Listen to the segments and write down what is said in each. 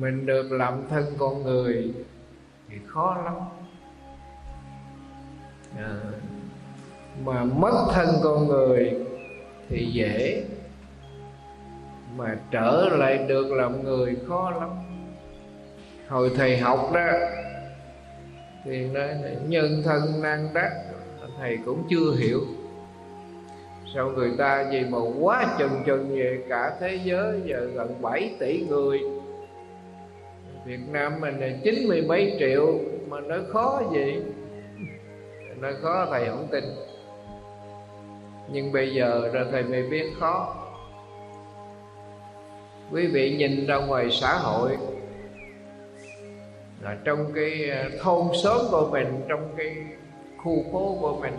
mình được làm thân con người thì khó lắm. À, mà mất thân con người thì dễ mà trở lại được làm người khó lắm. Hồi thầy học đó thì nói nhân thân năng đắc thầy cũng chưa hiểu. Sao người ta gì mà quá chừng chừng về cả thế giới giờ gần 7 tỷ người Việt Nam mình là chín mươi mấy triệu mà nói khó gì? Nói khó, thầy không tin. Nhưng bây giờ rồi thầy mới biết khó. Quý vị nhìn ra ngoài xã hội, là trong cái à, thôn xóm của mình, trong cái khu phố của mình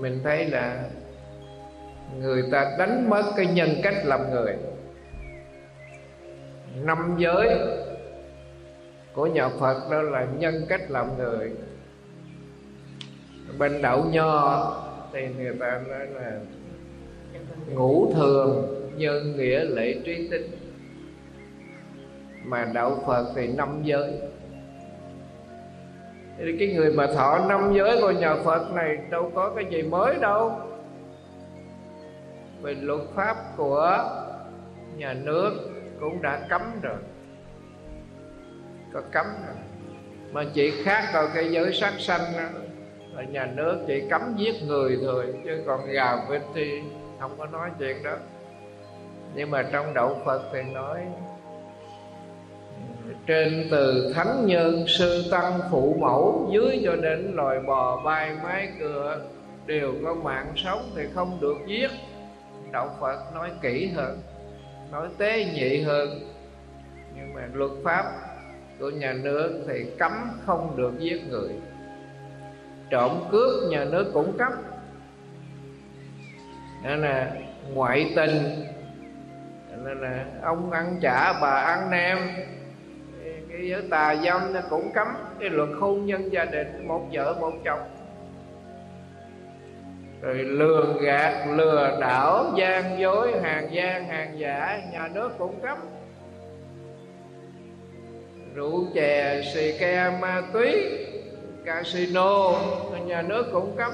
mình thấy là người ta đánh mất cái nhân cách làm người năm giới của nhà Phật đó là nhân cách làm người. Bên đạo nho thì người ta nói là ngũ thường nhân nghĩa lễ trí tính. Mà đạo Phật thì năm giới. Thì cái người mà thọ năm giới của nhà Phật này đâu có cái gì mới đâu. Về luật pháp của nhà nước cũng đã cấm rồi. Có cấm rồi. Mà chỉ khác ở cái giới sát sanh đó, là nhà nước chỉ cấm giết người thôi chứ còn gà vịt thì không có nói chuyện đó. Nhưng mà trong đạo Phật thì nói, trên từ thánh nhân, sư tăng, phụ mẫu, dưới cho đến loài bò bay mái cửa, đều có mạng sống thì không được giết. Đạo phật nói kỹ hơn nói tế nhị hơn, nhưng mà luật pháp của nhà nước thì cấm không được giết người. Trộm cướp nhà nước cũng cấm. Nên là ngoại tình, nên là ông ăn chả bà ăn nem cái giới tà dâm nó cũng cấm. Cái luật hôn nhân gia đình, một vợ, một chồng rồi lừa gạt, lừa đảo, gian dối, hàng gian, hàng giả, nhà nước cũng cấm rượu chè, xì ke, ma túy, casino, nhà nước cũng cấm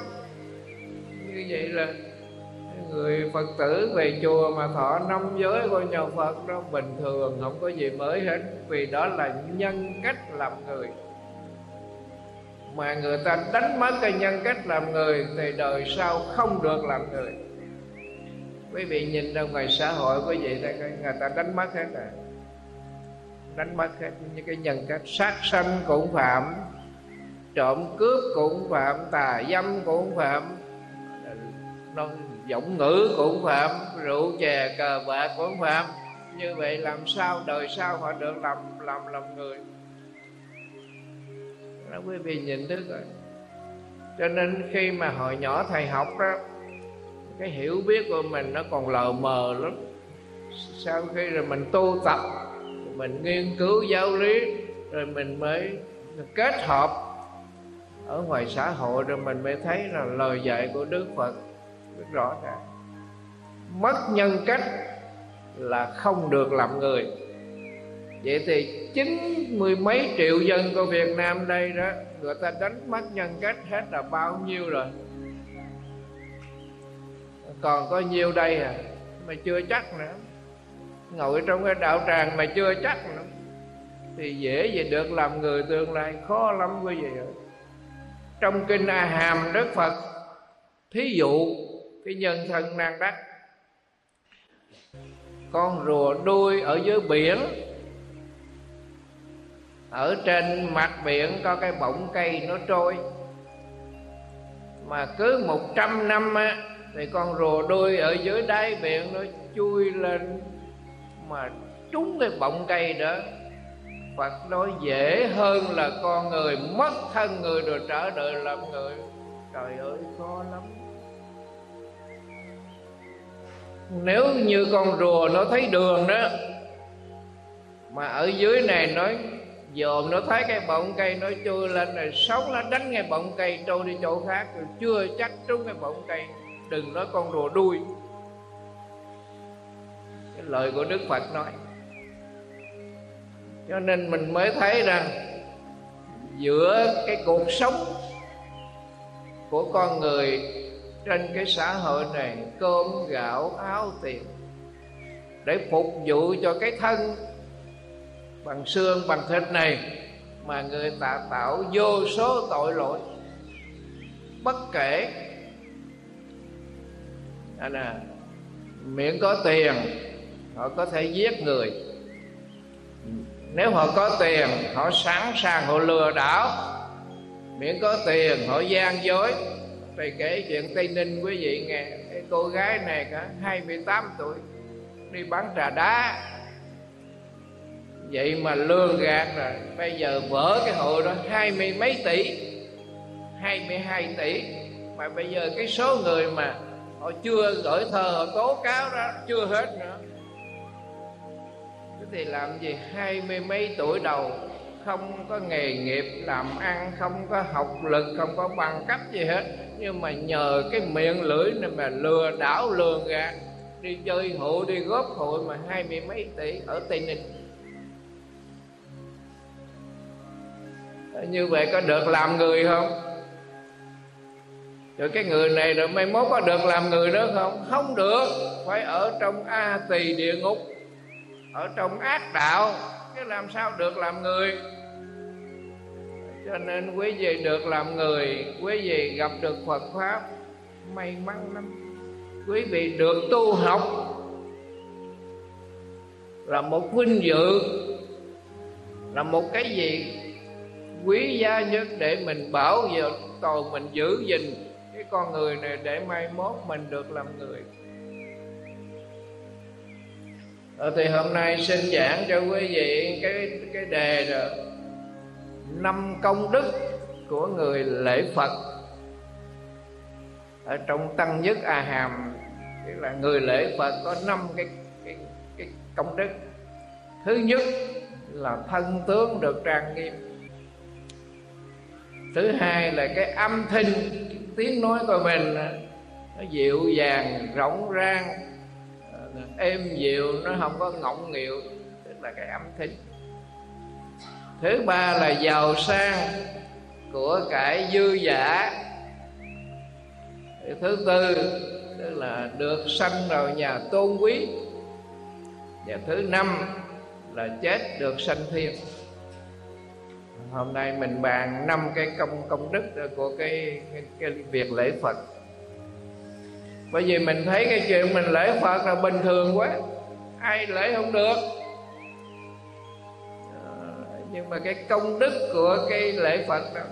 như vậy là người phật tử về chùa mà thọ năm giới của nhà phật đó bình thường, không có gì mới hết. Vì đó là nhân cách làm người mà người ta đánh mất cái nhân cách làm người thì đời sau không được làm người. Quý vị nhìn ra ngoài xã hội quý vị thấy người ta đánh mất hết rồi. Đánh mất hết những cái nhân cách. Sát sanh cũng phạm, trộm cướp cũng phạm, tà dâm cũng phạm giọng ngữ cũng phạm, rượu chè cờ bạc cũng phạm. Như vậy làm sao đời sau họ được làm làm làm người? Đó quý vị nhìn thức rồi. Cho nên khi mà hồi nhỏ thầy học đó cái hiểu biết của mình nó còn lờ mờ lắm. Sau khi rồi mình tu tập, mình nghiên cứu giáo lý, rồi mình mới kết hợp ở ngoài xã hội rồi mình mới thấy là lời dạy của đức phật rất rõ ràng. Mất nhân cách là không được làm người vậy thì chín mười mấy triệu dân của Việt Nam đây đó, người ta đánh mất nhân cách hết là bao nhiêu rồi? Còn có nhiêu đây à? Mà chưa chắc nữa. Ngồi trong cái đạo tràng mà chưa chắc nữa. Thì dễ gì được làm người tương lai, khó lắm quý vị ơi trong kinh a hàm, đức phật thí dụ cái nhân thân nan đắc. Con rùa đuôi ở dưới biển ở trên mặt biển có cái bọng cây nó trôi. Mà cứ một trăm năm á, thì con rùa đuôi ở dưới đáy biển nó chui lên mà trúng cái bọng cây đó. Phật nói dễ hơn là con người mất thân người rồi trở đời làm người. Trời ơi, khó lắm. Nếu như con rùa nó thấy đường đó, mà ở dưới này nói dòm nó thấy cái bọng cây nó chui lên rồi sống nó đánh ngay bọng cây, trôi đi chỗ khác, rồi chưa chắc trúng cái bọng cây. Đừng nói con rùa đuôi. Cái lời của đức phật nói. Cho nên mình mới thấy rằng, giữa cái cuộc sống của con người trên cái xã hội này, cơm, gạo, áo tiền, để phục vụ cho cái thân bằng xương, bằng thịt này mà người ta tạo vô số tội lỗi, bất kể. À nè, miệng có tiền, họ có thể giết người. Nếu họ có tiền, họ sẵn sàng, họ lừa đảo. Miễn có tiền, họ gian dối. Thầy kể chuyện tây ninh quý vị nghe. Cái cô gái này cả 28 tuổi, đi bán trà đá vậy mà lương gạt rồi. Bây giờ vỡ cái hội đó, hai mươi mấy tỷ, hai mươi hai tỷ. Mà bây giờ cái số người mà họ chưa gửi thơ họ tố cáo đó, chưa hết nữa. Thế thì làm gì hai mươi mấy tuổi đầu, không có nghề nghiệp làm ăn, không có học lực, không có bằng cấp gì hết. Nhưng mà nhờ cái miệng lưỡi này mà lừa đảo lường gạt, đi chơi hội đi góp hội mà hai mươi mấy tỷ ở tây ninh. Như vậy có được làm người không? Rồi cái người này rồi mai mốt có được làm người nữa không? Không được. Phải ở trong a tỳ địa ngục, ở trong ác đạo. Chứ làm sao được làm người? Cho nên quý vị được làm người, quý vị gặp được phật pháp, may mắn lắm. Quý vị được tu học là một vinh dự, là một cái gì? Quý giá nhất để mình bảo vệ tồn mình giữ gìn. Cái con người này để mai mốt mình được làm người. Ờ, thì hôm nay xin giảng cho quý vị cái cái đề là năm công đức của người lễ Phật. Ở trong tăng nhất a hàm tức là người lễ Phật có năm cái, cái cái công đức. Thứ nhất là thân tướng được trang nghiêm thứ hai là cái âm thanh, tiếng nói của mình nó dịu dàng rộng rang. Ờ, êm dịu, nó không có ngọng nghịu, tức là cái âm thanh. Thứ ba là giàu sang của cải dư giả. Thứ tư, tức là được sanh vào nhà tôn quý. Và thứ năm là chết được sanh thiên hôm nay mình bàn năm cái công công đức của cái, cái cái việc lễ Phật. Bởi vì mình thấy cái chuyện mình lễ Phật là bình thường quá ai lễ không được. Ờ, nhưng mà cái công đức của cái lễ Phật đó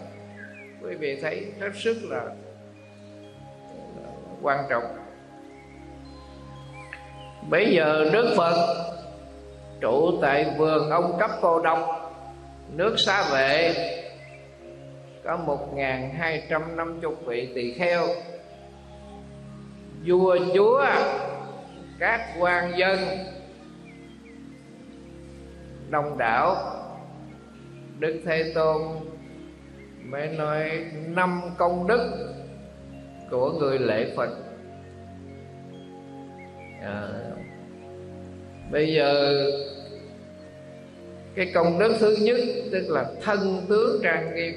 quý vị thấy hết sức là quan trọng. Bây giờ Đức Phật trụ tại vườn ông cấp cô đông nước xá vệ. Có một ngàn hai trăm năm chục vị tỳ kheo. Vua chúa các quan dân. Đông đảo. Đức thế tôn mới nói năm công đức của người lễ phật. À, bây giờ cái công đức thứ nhất tức là thân tướng trang nghiêm.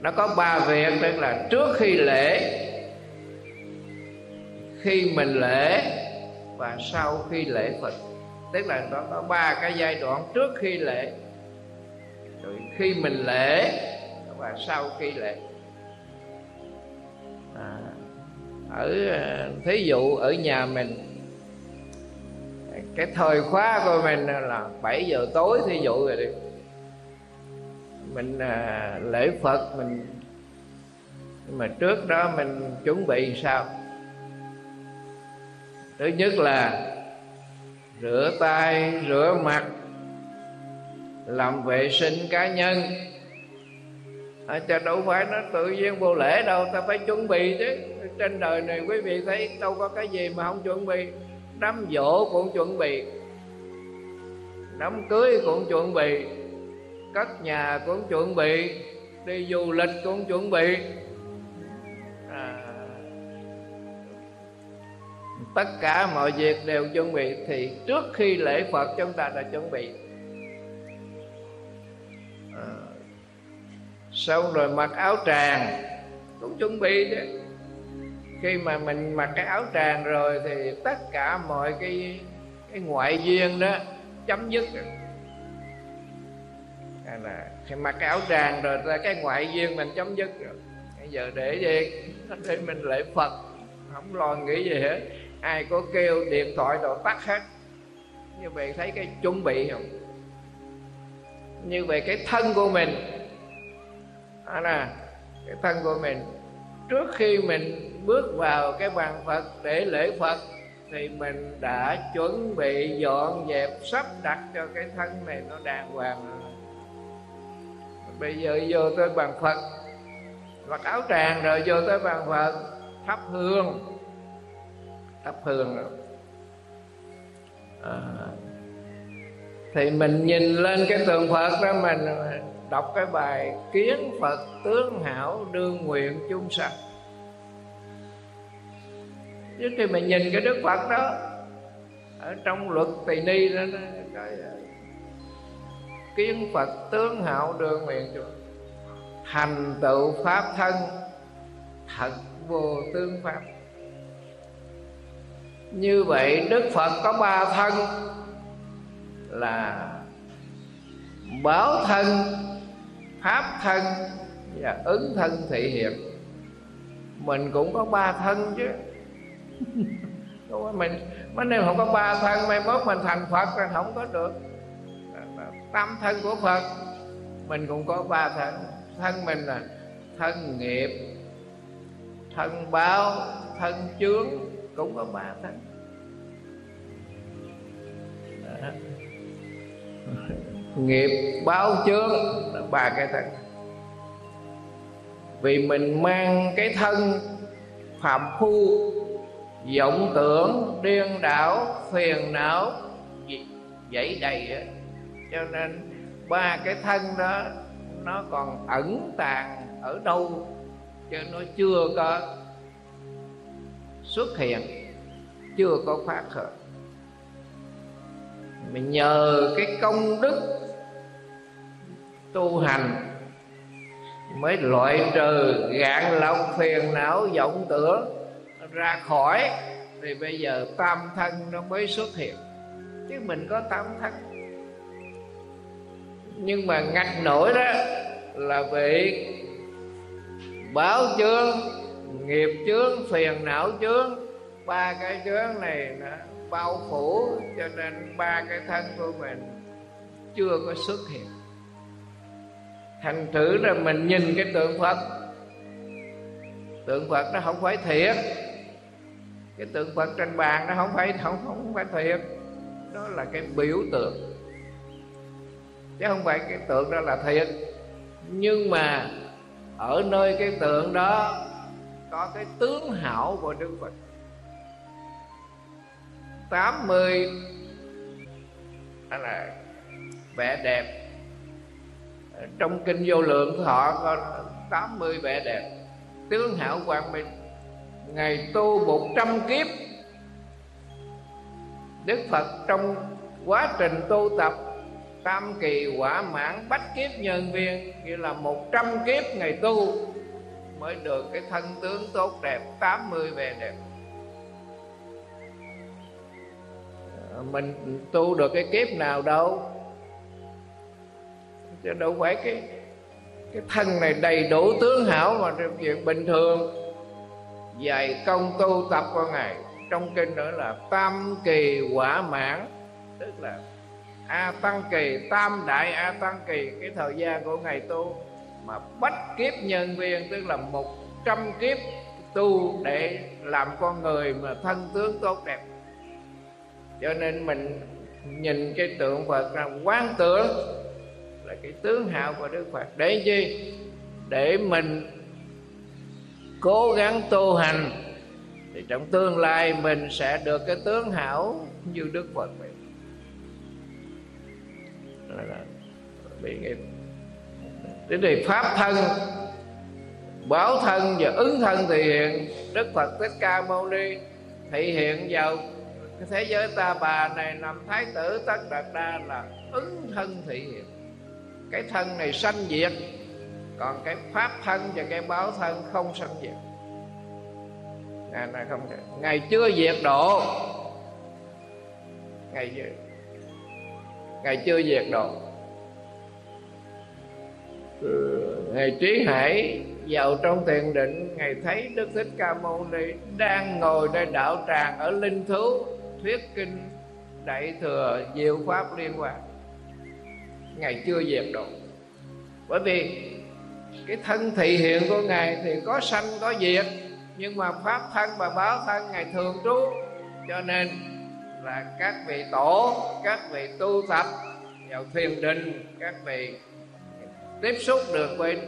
Nó có ba việc tức là trước khi lễ khi mình lễ và sau khi lễ phật. Tức là nó có ba cái giai đoạn trước khi lễ. Rồi khi mình lễ và sau khi lễ. À, ở à, thí dụ ở nhà mình cái thời khóa của mình là 7 giờ tối thí dụ rồi đi. Mình à, lễ phật mình nhưng mà trước đó mình chuẩn bị sao? Thứ nhất là rửa tay rửa mặt làm vệ sinh cá nhân. À, cho đâu phải nó tự nhiên vô lễ đâu ta phải chuẩn bị chứ. Trên đời này quý vị thấy đâu có cái gì mà không chuẩn bị đám dỗ cũng chuẩn bị. Đám cưới cũng chuẩn bị. Cất nhà cũng chuẩn bị. Đi du lịch cũng chuẩn bị. À, tất cả mọi việc đều chuẩn bị. Thì trước khi lễ phật chúng ta đã chuẩn bị. À, xong rồi mặc áo tràng cũng chuẩn bị chứ khi mà mình mặc cái áo tràng rồi thì tất cả mọi cái cái ngoại duyên đó chấm dứt rồi. Là khi mặc cái áo tràng rồi ra cái ngoại duyên mình chấm dứt rồi. Bây giờ để gì để mình lễ phật, không lo nghĩ gì hết. Ai có kêu điện thoại rồi tắt hết. Như vậy thấy cái chuẩn bị không? Như vậy cái thân của mình đó là cái thân của mình trước khi mình bước vào cái bàn phật để lễ phật thì mình đã chuẩn bị dọn dẹp sắp đặt cho cái thân này nó đàng hoàng. Rồi bây giờ vô tới bàn phật mặc áo tràng rồi vô tới bàn phật thắp hương. Thắp hương rồi. À, thì mình nhìn lên cái tượng phật đó mình đọc cái bài kiến phật tướng hảo đương nguyện chung sanh. Chứ khi mình nhìn cái đức phật đó, ở trong luật tỳ ni đó cái kiến phật tướng hảo đương nguyện chung thành tựu pháp thân, thật vô tương pháp. Như vậy đức phật có ba thân, là báo thân pháp thân và ứng thân thị hiện mình cũng có ba thân chứ. Mình mấy nếu không có ba thân mai mốt mình thành phật là không có được. Tam thân của phật mình cũng có ba thân. Thân mình là thân nghiệp thân báo thân chướng cũng có ba thân. nghiệp báo chướng là ba cái thân vì mình mang cái thân phạm phu, vọng tưởng, điên đảo, phiền não dãy đầy đó. cho nên ba cái thân đó, nó còn ẩn tàng ở đâu, chứ nó chưa có xuất hiện, chưa có phát khởi mình nhờ cái công đức tu hành mới loại trừ gạn lòng phiền não, vọng tưởng ra khỏi. Thì bây giờ tam thân nó mới xuất hiện. Chứ mình có tam thân. Nhưng mà ngạch nổi đó là bị báo chướng, nghiệp chướng, phiền não chướng. Ba cái chướng này nó bao phủ cho nên ba cái thân của mình chưa có xuất hiện. Thành thử là mình nhìn cái tượng phật. Tượng phật nó không phải thiệt. Cái tượng phật trên bàn nó không phải, không không phải thiệt. Đó là cái biểu tượng. Chứ không phải cái tượng đó là thiệt. Nhưng mà ở nơi cái tượng đó có cái tướng hảo của đức phật. 80 đó là vẻ đẹp. Ờ, trong kinh vô lượng thọ có 80 vẻ đẹp. Tướng hảo quang minh ngày tu một trăm kiếp. Đức phật trong quá trình tu tập, tam kỳ quả mãn bách kiếp nhân viên, như là một trăm kiếp ngày tu, mới được cái thân tướng tốt đẹp 80 vẻ đẹp. Mình tu được cái kiếp nào đâu. Chứ đâu phải cái cái thân này đầy đủ tướng hảo mà chuyện bình thường. Dạy công tu tập qua ngày. Trong kinh nữa là tam kỳ quả mãn. Tức là a tăng kỳ, tam đại a tăng kỳ, cái thời gian của ngày tu. Mà bách kiếp nhân viên, tức là một trăm kiếp tu để làm con người mà thân tướng tốt đẹp cho nên mình nhìn cái tượng phật là quán tưởng là cái tướng hảo của đức phật. Để chi? Để mình cố gắng tu hành, thì trong tương lai mình sẽ được cái tướng hảo như đức phật vậy. Là bị nghiệp. Thế thì pháp thân báo thân và ứng thân thì hiện. Đức phật thích ca mâu ni thị hiện vào thế giới ta bà này nằm thái tử tất đạt đa là ứng thân thị hiện cái thân này sanh diệt, còn cái pháp thân và cái báo thân không sanh diệt. Ngày này không ngày chưa diệt độ. Ngày chưa ngày chưa diệt độ. Ừ, ngày trí hải vào trong thiền định ngài thấy đức thích ca mâu ni đang ngồi nơi đạo tràng ở linh thú thuyết kinh đại thừa diệu pháp liên quan. Ngài chưa diệt độ bởi vì cái thân thị hiện của ngài thì có sanh, có diệt, nhưng mà pháp thân và báo thân ngài thường trú. Cho nên là các vị tổ, các vị tu tập vào thiền định, các vị tiếp xúc được với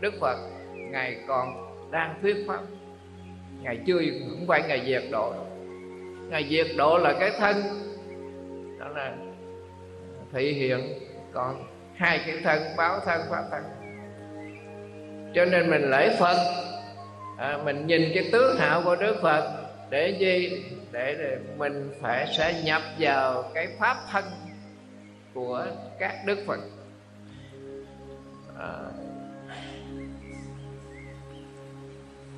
đức phật, ngài còn đang thuyết pháp. Ngài chưa cũng phải ngài diệt độ ngài diệt độ là cái thân. Đó là thị hiện. Còn hai cái thân báo thân pháp thân. Cho nên mình lễ phật. À, mình nhìn cái tướng hạo của đức phật. Để gì? Để, để mình phải sẽ nhập vào cái pháp thân của các đức phật. À,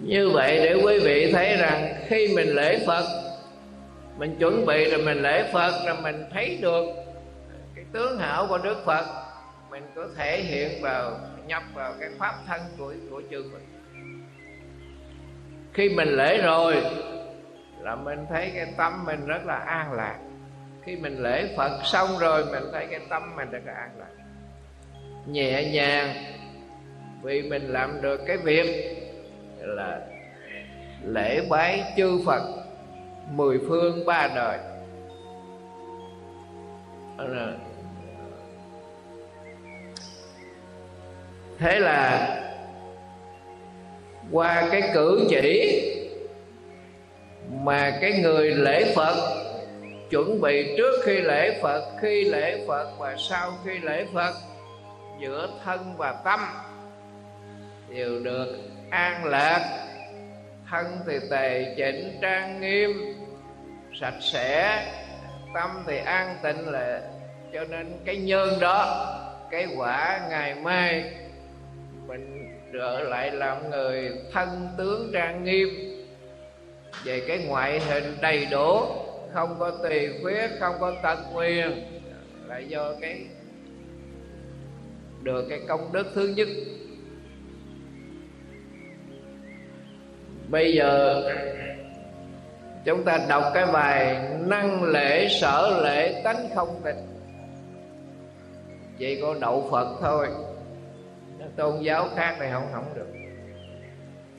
như vậy để quý vị thấy rằng khi mình lễ phật mình chuẩn bị rồi mình lễ phật rồi mình thấy được cái tướng hảo của đức phật. Mình có thể hiện vào, nhập vào cái pháp thân của của chư Phật. Khi mình lễ rồi là mình thấy cái tâm mình rất là an lạc. Khi mình lễ Phật xong rồi mình thấy cái tâm mình rất là an lạc. Nhẹ nhàng, vì mình làm được cái việc là lễ bái chư Phật mười phương ba đời. Ờ, Thế là qua cái cử chỉ mà cái người lễ phật chuẩn bị trước khi lễ phật, khi lễ phật và sau khi lễ phật, giữa thân và tâm đều được an lạc thân thì tề chỉnh trang nghiêm, sạch sẽ, tâm thì an tịnh lệ. Cho nên cái nhân đó, cái quả ngày mai, mình trở lại làm người thân tướng trang nghiêm. Về cái ngoại hình đầy đủ, không có tùy khuyết, không có tật nguyền, là do cái, được cái công đức thứ nhất. Bây giờ chúng ta đọc cái bài năng lễ sở lễ tánh không tịch. Chỉ có đậu phật thôi. Tôn giáo khác này không không được.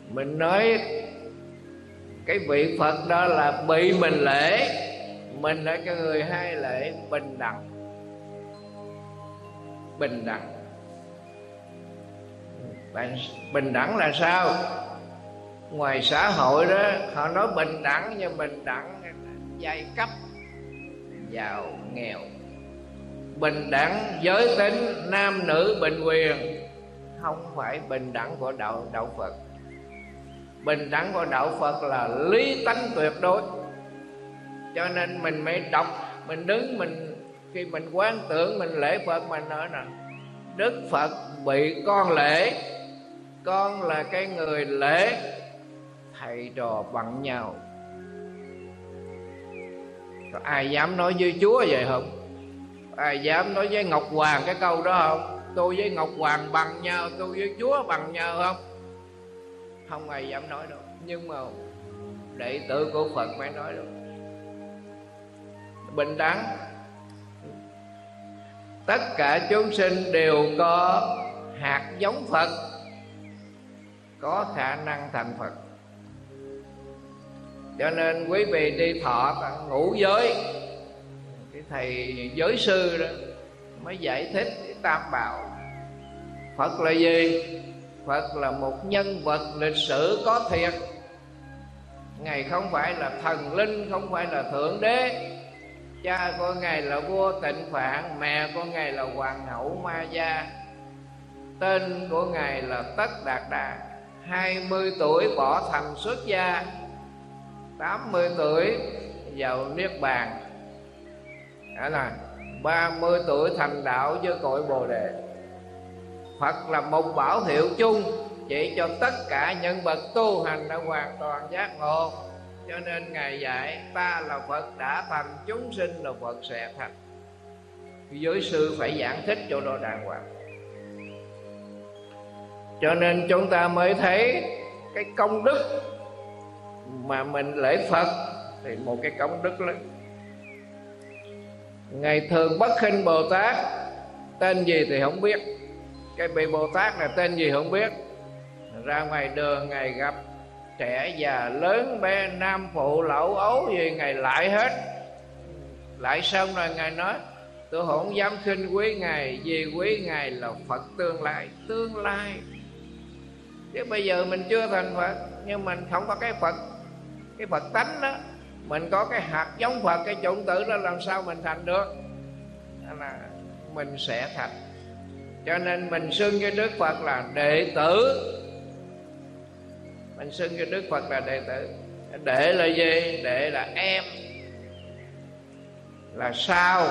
Mình nói cái vị phật đó là bị mình lễ, mình là cho người hai lễ bình đẳng. Bình đẳng. Bình đẳng là sao? Ngoài xã hội đó, họ nói bình đẳng nhưng bình đẳng, giai cấp, giàu, nghèo. Bình đẳng giới tính, nam, nữ, bình quyền, không phải bình đẳng của đạo đạo Phật. Bình đẳng của đạo Phật là lý tánh tuyệt đối. Cho nên mình mới đọc, mình đứng, mình, khi mình quán tưởng, mình lễ Phật, mình nói nè, Đức Phật bị con lễ. Con là cái người lễ thầy trò bằng nhau. Có ai dám nói với Chúa vậy không? Ai dám nói với Ngọc Hoàng cái câu đó không? Tôi với ngọc hoàng bằng nhau, tôi với chúa bằng nhau không? Không ai dám nói đâu. Nhưng mà đệ tử của phật mới nói đâu. Bình đẳng. Tất cả chúng sinh đều có hạt giống phật, có khả năng thành phật cho nên quý vị đi thọ ngũ giới. Cái thầy giới sư đó mới giải thích tam bảo, phật là gì? Phật là một nhân vật lịch sử có thiệt. Ngài không phải là thần linh, không phải là thượng đế. Cha của ngài là vua tịnh phạn, mẹ của ngài là hoàng hậu ma gia. Tên của ngài là tất đạt đà 20 tuổi bỏ thành xuất gia. 80 tuổi vào niết bàn. Đó là 30 tuổi thành đạo với cội bồ đề. Phật là một bảo hiệu chung, chỉ cho tất cả nhân vật tu hành đã hoàn toàn giác ngộ. Cho nên ngài dạy, ta là phật, đã thành chúng sinh là phật sẽ thành. Giới sư phải giảng thích cho đồ đàng hoàng. Cho nên chúng ta mới thấy cái công đức mà mình lễ phật thì một cái công đức lớn. Ngày thường bất khinh bồ tát, tên gì thì không biết. Cái vị bồ tát là tên gì không biết. Ra ngoài đường ngày gặp trẻ già lớn bé nam phụ lão ấu gì ngày lại hết. Lại xong rồi ngài nói, tôi không dám khinh quý ngài vì quý ngài là phật tương lai. Tương lai. Chứ bây giờ mình chưa thành phật, nhưng mình không có cái phật cái phật tánh đó, mình có cái hạt giống phật, cái chủng tử đó, làm sao mình thành được? Là mình sẽ thành. Cho nên mình xưng cho đức phật là đệ tử. Mình xưng cho đức phật là đệ tử. Đệ là gì? Đệ là em. Là sao?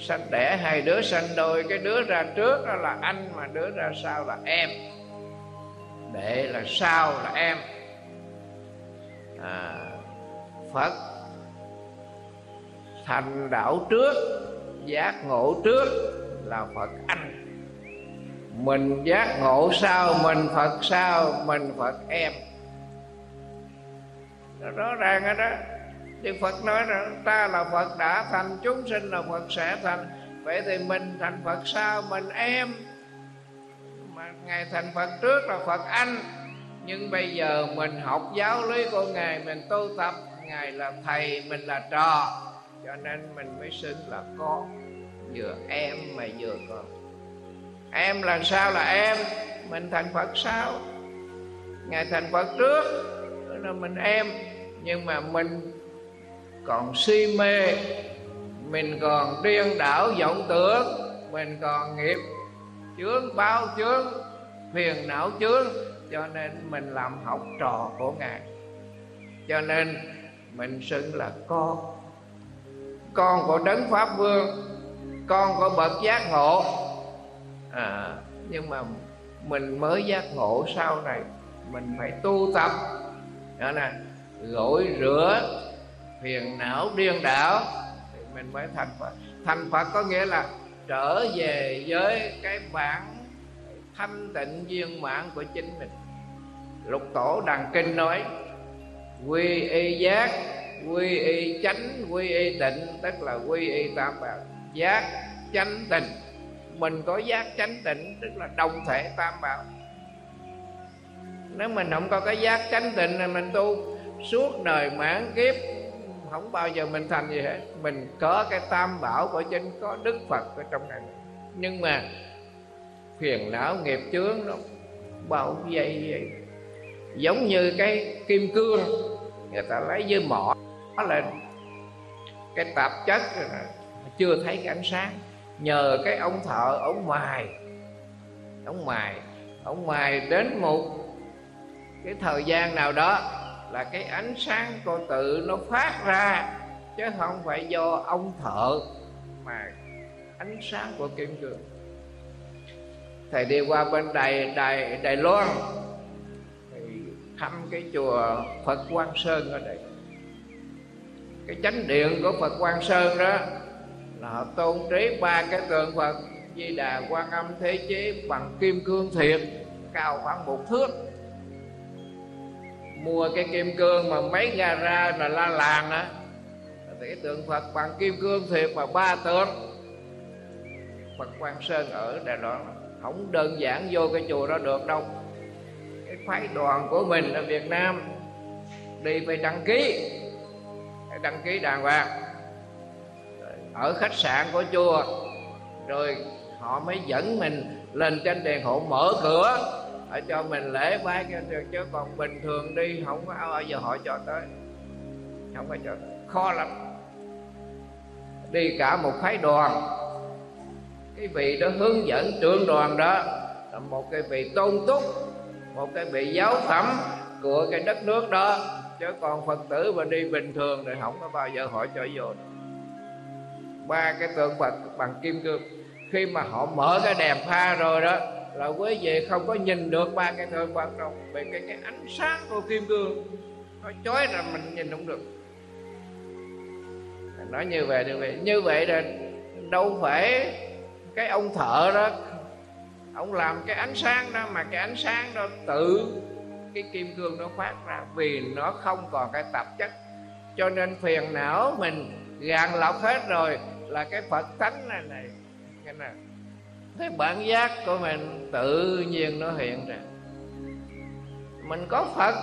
Sanh đẻ hai đứa, sanh đôi, cái đứa ra trước đó là anh, mà đứa ra sau là em. Đệ là sau là em à, phật thành đạo trước giác ngộ trước là phật anh. Mình giác ngộ sau mình phật sau mình phật em. Rõ ràng ở đó Đức Phật nói rằng ta là Phật đã thành chúng sinh là Phật sẽ thành. Vậy thì mình thành Phật sao mình em? Mà Ngài thành Phật trước là Phật anh. Nhưng bây giờ mình học giáo lý của Ngài, Mình tu tập, Ngài là thầy, mình là trò. Cho nên mình mới xưng là con Vừa em mà vừa con. Em là sao là em? Mình thành Phật sao? Ngài thành Phật trước là mình em. Nhưng mà mình còn si mê, mình còn điên đảo vọng tưởng, mình còn nghiệp, chướng bao chướng, phiền não chướng cho nên mình làm học trò của ngài. Cho nên mình xưng là con. Con của đấng pháp vương con của bậc giác ngộ. À, nhưng mà mình mới giác ngộ sau này mình phải tu tập. Đó nè gội rửa phiền não điên đảo thì mình mới thành phật. Thành phật có nghĩa là trở về với cái bản thanh tịnh viên mãn của chính mình lục tổ đằng kinh nói, quy y giác, quy y chánh, quy y tịnh, tức là quy y tam bảo. Giác, chánh, tịnh. Mình có giác, chánh, tịnh, tức là đồng thể tam bảo. Nếu mình không có cái giác, chánh, tịnh thì mình tu suốt đời mãn kiếp, không bao giờ mình thành gì hết. Mình có cái tam bảo của chính, có đức phật ở trong này. Nhưng mà phiền não nghiệp chướng nó bao vây vậy giống như cái kim cương, người ta lấy dây mỏ lên. Cái tạp chất chưa thấy cái ánh sáng. Nhờ cái ông thợ, ông mài ông mài ông mài đến một cái thời gian nào đó là cái ánh sáng con tự nó phát ra, chứ không phải do ông thợ mà ánh sáng của kim cương. Thầy đi qua bên đài đài đài loan thăm cái chùa phật quang sơn ở đây. Cái chánh điện của phật quang sơn đó là họ tôn trí ba cái tượng phật, di đà quan âm thế chế bằng kim cương thiệt, cao khoảng một thước. Mua cái kim cương mà mấy gara là la làng á thì cái tượng phật bằng kim cương thiệt mà ba tượng. Phật quan sơn ở đài loan, không đơn giản vô cái chùa đó được đâu cái phái đoàn của mình ở việt nam đi phải đăng ký. Phải đăng ký đàng hoàng. Ở khách sạn của chùa. Rồi, họ mới dẫn mình lên trên đèn hộ mở cửa. Họ cho mình lễ bái cho được, chứ còn bình thường đi, không có bao giờ họ cho tới. Không có cho tới. khó lắm. Đi cả một phái đoàn. Cái vị đó hướng dẫn trưởng đoàn đó là một cái vị tôn túc một cái vị giáo phẩm của cái đất nước đó chứ còn phật tử mà đi bình thường thì không có bao giờ họ cho vô ba cái tượng phật bằng kim cương khi mà họ mở cái đèn pha rồi đó là quý vị không có nhìn được ba cái tượng Phật đâu vì cái, cái ánh sáng của kim cương nó chói ra mình nhìn không được. Nói như vậy như vậy như vậy là đâu phải cái ông thợ đó ông làm cái ánh sáng đó, mà cái ánh sáng đó tự cái kim cương nó phát ra vì nó không còn cái tạp chất. Cho nên phiền não mình gàn lọc hết rồi là cái phật tánh này này. Cái này, cái bản giác của mình tự nhiên nó hiện ra. Mình có phật,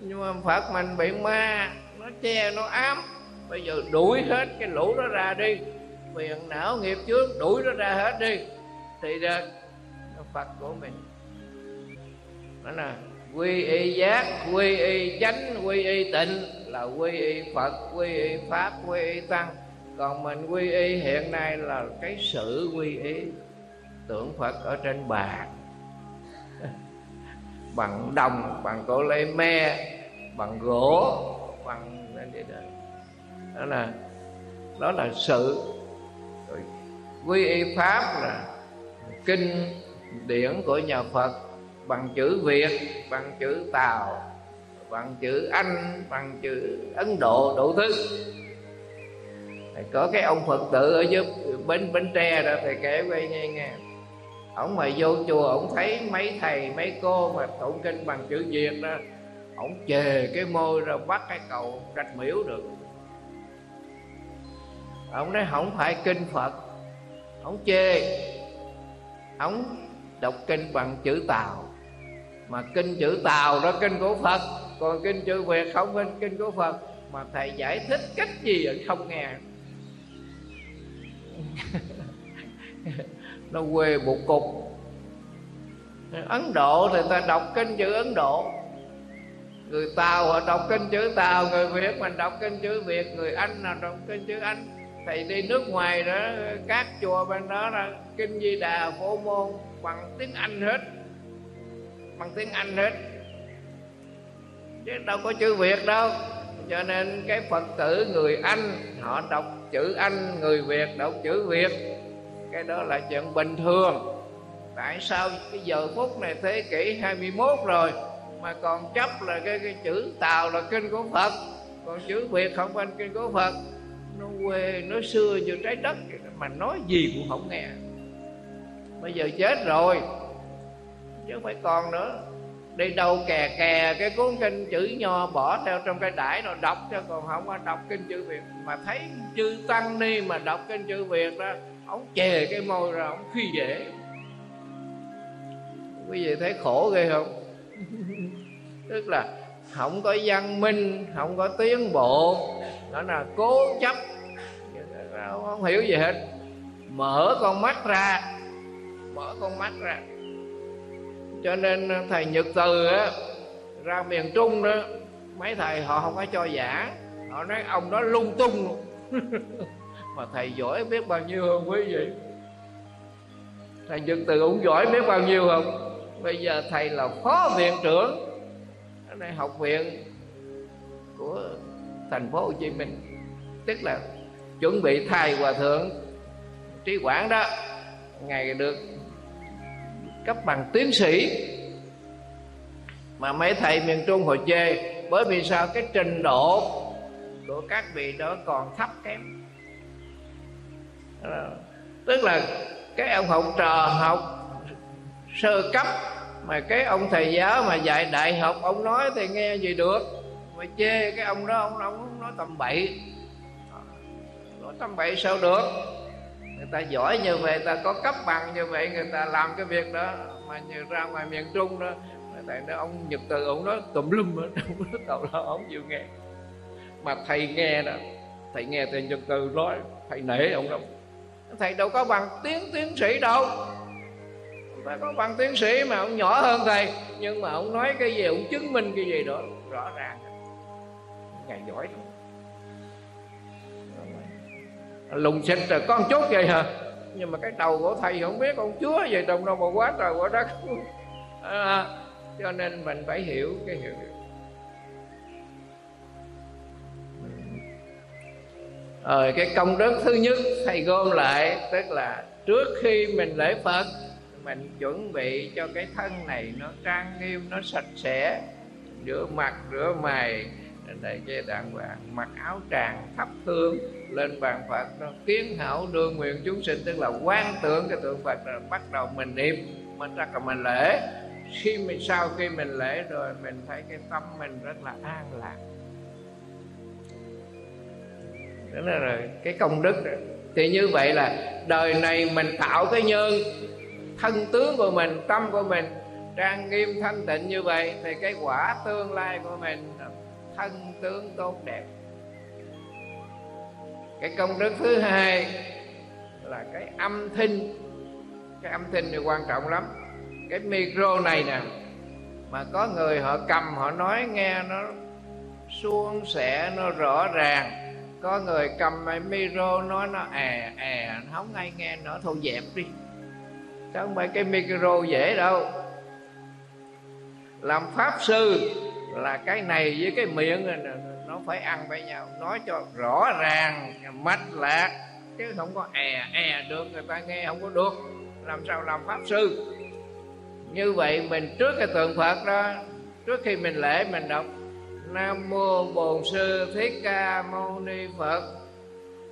nhưng mà phật mình bị ma, nó che, nó ám. Bây giờ đuổi hết cái lũ đó ra đi. Phiền não nghiệp trước đuổi nó ra hết đi. Thì ra phật của mình. Đó là quy y giác, quy y chánh, quy y tịnh là quy y phật, quy y pháp, quy y tăng. Còn mình quy y hiện nay là cái sự quy y tượng phật ở trên bàn. Bằng đồng, bằng cổ lê me, bằng gỗ, bằng đó. Là đó là sự. Quy y pháp là kinh điển của nhà phật, bằng chữ việt, bằng chữ tàu bằng chữ anh, bằng chữ ấn độ, đủ thứ. Có cái ông phật tử ở dưới bên bên tre đó thầy kể quay nghe nghe. Ông mà vô chùa, ông thấy mấy thầy, mấy cô mà tụng kinh bằng chữ việt đó, ông chề cái môi ra bắt cái cầu rạch miễu được. Ông nói không phải kinh phật, ông chê, ông đọc kinh bằng chữ tàu mà kinh chữ tàu đó kinh của phật, còn kinh chữ việt không kinh kinh của phật. Mà thầy giải thích cách gì không nghe. Nó quê một cục. Ấn độ thì ta đọc kinh chữ ấn độ. Người tàu họ đọc kinh chữ tàu người việt mình đọc kinh chữ việt, người anh nào đọc kinh chữ anh. Thầy đi nước ngoài đó, các chùa bên đó là kinh di đà, phổ môn bằng tiếng anh hết. Bằng tiếng anh hết. Chứ đâu có chữ việt đâu. Cho nên cái phật tử người anh họ đọc chữ anh người việt đọc chữ việt. Cái đó là chuyện bình thường. Tại sao cái giờ phút này thế kỷ 21 rồi mà còn chấp là cái, cái chữ tàu là kinh của phật? Còn chữ việt không phải kinh của phật. Nó quê nó xưa vô trái đất mà nói gì cũng không nghe bây giờ chết rồi. Chứ không phải còn nữa. Đi đâu kè kè, cái cuốn kinh chữ nho bỏ theo trong cái đải rồi đọc cho còn không có đọc kinh chữ việt. Mà thấy chư tăng ni mà đọc kinh chữ việt đó, ông chè cái môi ra, ông khi dễ. Quý vị thấy khổ ghê không? Tức là không có văn minh, không có tiến bộ. Đó là cố chấp. Không hiểu gì hết. Mở con mắt ra mở con mắt ra. Cho nên à, thầy nhật từ á, ra miền trung đó, mấy thầy họ không có cho giả. Họ nói ông đó lung tung. Luôn mà thầy giỏi biết bao nhiêu không quý vị. Thầy nhật từ cũng giỏi biết bao nhiêu không? Bây giờ thầy là phó viện trưởng ở đây học viện của thành phố Hồ Chí Minh. Tức là chuẩn bị thầy hòa thượng, trí quảng đó, ngày được cấp bằng tiến sĩ. Mà mấy thầy miền trung họ chê bởi vì sao? Cái trình độ của các vị đó còn thấp kém. Ờ, tức là cái ông học trò học sơ cấp mà cái ông thầy giáo mà dạy đại học ông nói thì nghe gì được. Mà chê cái ông đó ông, ông nói tầm bậy. Ờ, nói tầm bậy sao được? Người ta giỏi như vậy, người ta có cấp bằng như vậy, người ta làm cái việc đó. Mà như ra ngoài miền trung đó tại đó, ông nhật từ, ông nói tùm lum ở trong đó tàu lo ông chịu nghe. Mà thầy nghe đó, thầy nghe thầy nhật từ nói, thầy nể ông đâu thầy đâu có bằng tiến tiến sĩ đâu. Ta có bằng tiến sĩ mà ông nhỏ hơn thầy, nhưng mà ông nói cái gì, ông chứng minh cái gì đó, rõ ràng. Ngài giỏi lắm lùng xịt rồi con chút vậy hả? Nhưng mà cái đầu của thầy không biết con chúa vậy trong đâu mà quá trời quá đất. À, cho nên mình phải hiểu cái hiểu rồi ờ, cái công đức thứ nhất thầy gom lại tức là trước khi mình lễ phật mình chuẩn bị cho cái thân này nó trang nghiêm nó sạch sẽ rửa mặt rửa mày để cho đàng hoàng mặc áo tràng thắp hương lên bàn phật đó, kiến hảo đưa nguyện chúng sinh, tức là quan tưởng cái tượng phật rồi bắt đầu mình niệm, mình ra là mình lễ. Khi mình, sau khi mình lễ rồi, mình thấy cái tâm mình rất là an lạc. Đó là rồi, cái công đức đó. thì như vậy là đời này mình tạo cái nhân thân tướng của mình, tâm của mình trang nghiêm thanh tịnh như vậy, thì cái quả tương lai của mình thân tướng tốt đẹp cái công đức thứ hai là cái âm thanh. Cái âm thanh này quan trọng lắm. Cái micro này nè, mà có người họ cầm, họ nói nghe nó suôn sẻ, nó rõ ràng. Có người cầm cái micro nói nó à à không ai nghe nữa thôi dẹp đi. Chứ không phải cái micro dễ đâu. Làm pháp sư là cái này với cái miệng này nó phải ăn với nhau nói cho rõ ràng mạch lạc. Chứ không có è è được, người ta nghe không có được. Làm sao làm pháp sư? Như vậy mình trước cái tượng phật đó, trước khi mình lễ mình đọc, nam mô bổn sư thích ca mâu ni phật.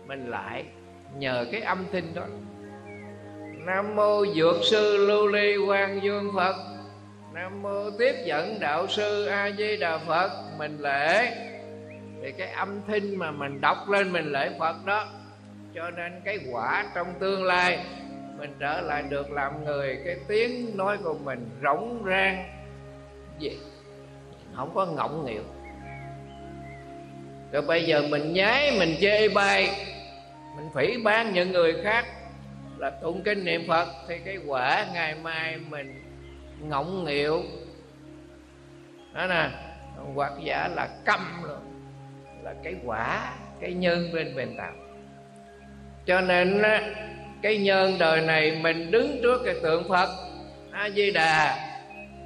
Mình lại nhờ cái âm thanh đó. Nam mô dược sư lưu ly quang dương phật. Nam mô tiếp dẫn đạo sư a di đà phật. Mình lễ thì cái âm thanh mà mình đọc lên mình lễ phật đó, cho nên cái quả trong tương lai, mình trở lại được làm người, cái tiếng nói của mình rỗng rang. Gì? Không có ngọng nghịu. Rồi bây giờ mình nhái, mình chê bai, mình phỉ bán những người khác là tụng kinh niệm phật, thì cái quả ngày mai mình ngọng nghịu. Đó nè hoặc giả là câm rồi là cái quả, cái nhân bên bên tạo cho nên cái nhân đời này mình đứng trước cái tượng phật a di đà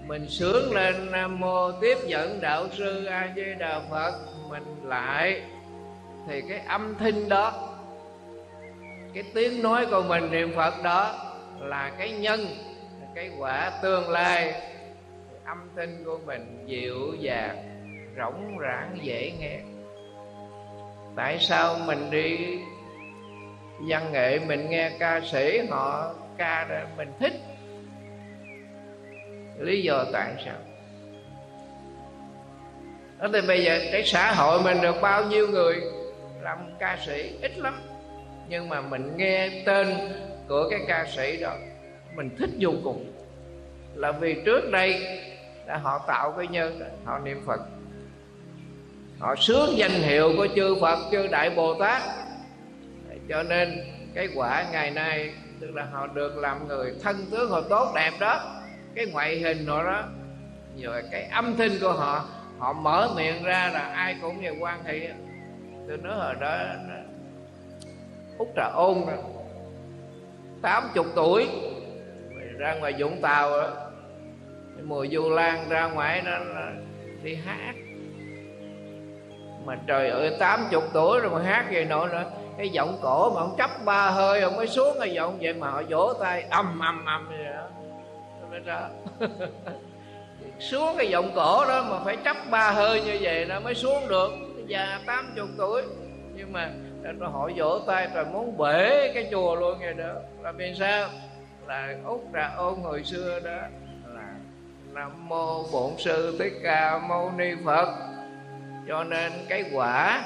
mình sướng lên, nam mô tiếp dẫn đạo sư a di đà phật, mình lại thì cái âm thanh đó, cái tiếng nói của mình niệm phật đó là cái nhân, cái quả tương lai. Âm thanh của mình dịu dàng, rỗng rãng, dễ nghe tại sao mình đi văn nghệ mình nghe ca sĩ họ ca ra mình thích? Lý do tại sao? Đó thì bây giờ cái xã hội mình được bao nhiêu người làm ca sĩ? Ít lắm. Nhưng mà mình nghe tên của cái ca sĩ đó, mình thích vô cùng. Là vì trước đây đã họ tạo cái nhân họ niệm phật họ sướng danh hiệu của chư phật, chư đại bồ tát. Cho nên cái quả ngày nay, tức là họ được làm người thân tướng, họ tốt đẹp đó. Cái ngoại hình họ đó rồi cái âm thanh của họ họ mở miệng ra là ai cũng về quan hệ. Tôi nói hồi đó út trà ôn rồi tám chục tuổi, ra ngoài vũng tàu đó mùa du lan ra ngoài đó đi hát mà trời ơi, tám chục tuổi rồi mà hát vậy nọ nữa. Cái giọng cổ mà ông chấp ba hơi, ông mới xuống cái giọng vậy mà họ vỗ tay, âm âm âm vậy đó. Nói ra. Xuống cái giọng cổ đó mà phải chấp ba hơi như vậy nó mới xuống được. Già tám chục tuổi. Nhưng mà họ vỗ tay rồi muốn bể cái chùa luôn vậy đó. Là vì sao? Là út ra ôn hồi xưa đó là nam mô bổn sư thích ca mâu ni phật cho nên cái quả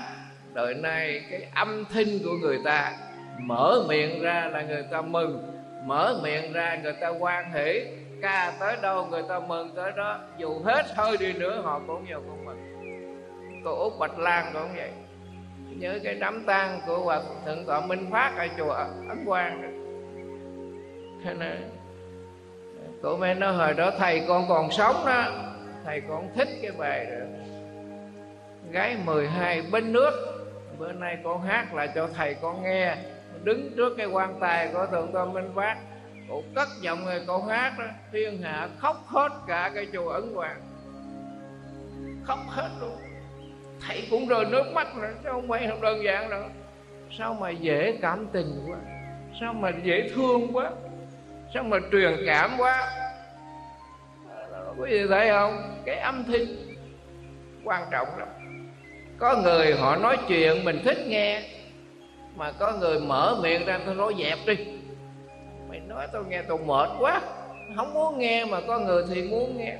đời nay, cái âm thanh của người ta mở miệng ra là người ta mừng, mở miệng ra người ta quan hỷ. Ca tới đâu người ta mừng tới đó. Dù hết hơi đi nữa, họ cũng nhiều cũng mừng cô út bạch lan cũng vậy. Nhớ cái đám tang của hòa thượng tọa minh phát ở chùa ấn quang thế nên cụ mẹ nói, hồi đó thầy con còn sống đó. Thầy con thích cái bài rồi gái 12 bên nước. Bữa nay con hát lại cho thầy con nghe. Đứng trước cái quan tài của thượng tôn minh phát cụ cất giọng người con hát đó, thiên hạ khóc hết cả cái chùa ấn hoàng. Khóc hết luôn. Thầy cũng rơi nước mắt nữa chứ không phải không đơn giản đâu sao mà dễ cảm tình quá? Sao mà dễ thương quá? Sao mà truyền cảm quá? Quý vị thấy không? Cái âm thanh quan trọng lắm có người họ nói chuyện mình thích nghe, mà có người mở miệng ra tôi nói dẹp đi. Mày nói tôi nghe tôi mệt quá, không muốn nghe mà có người thì muốn nghe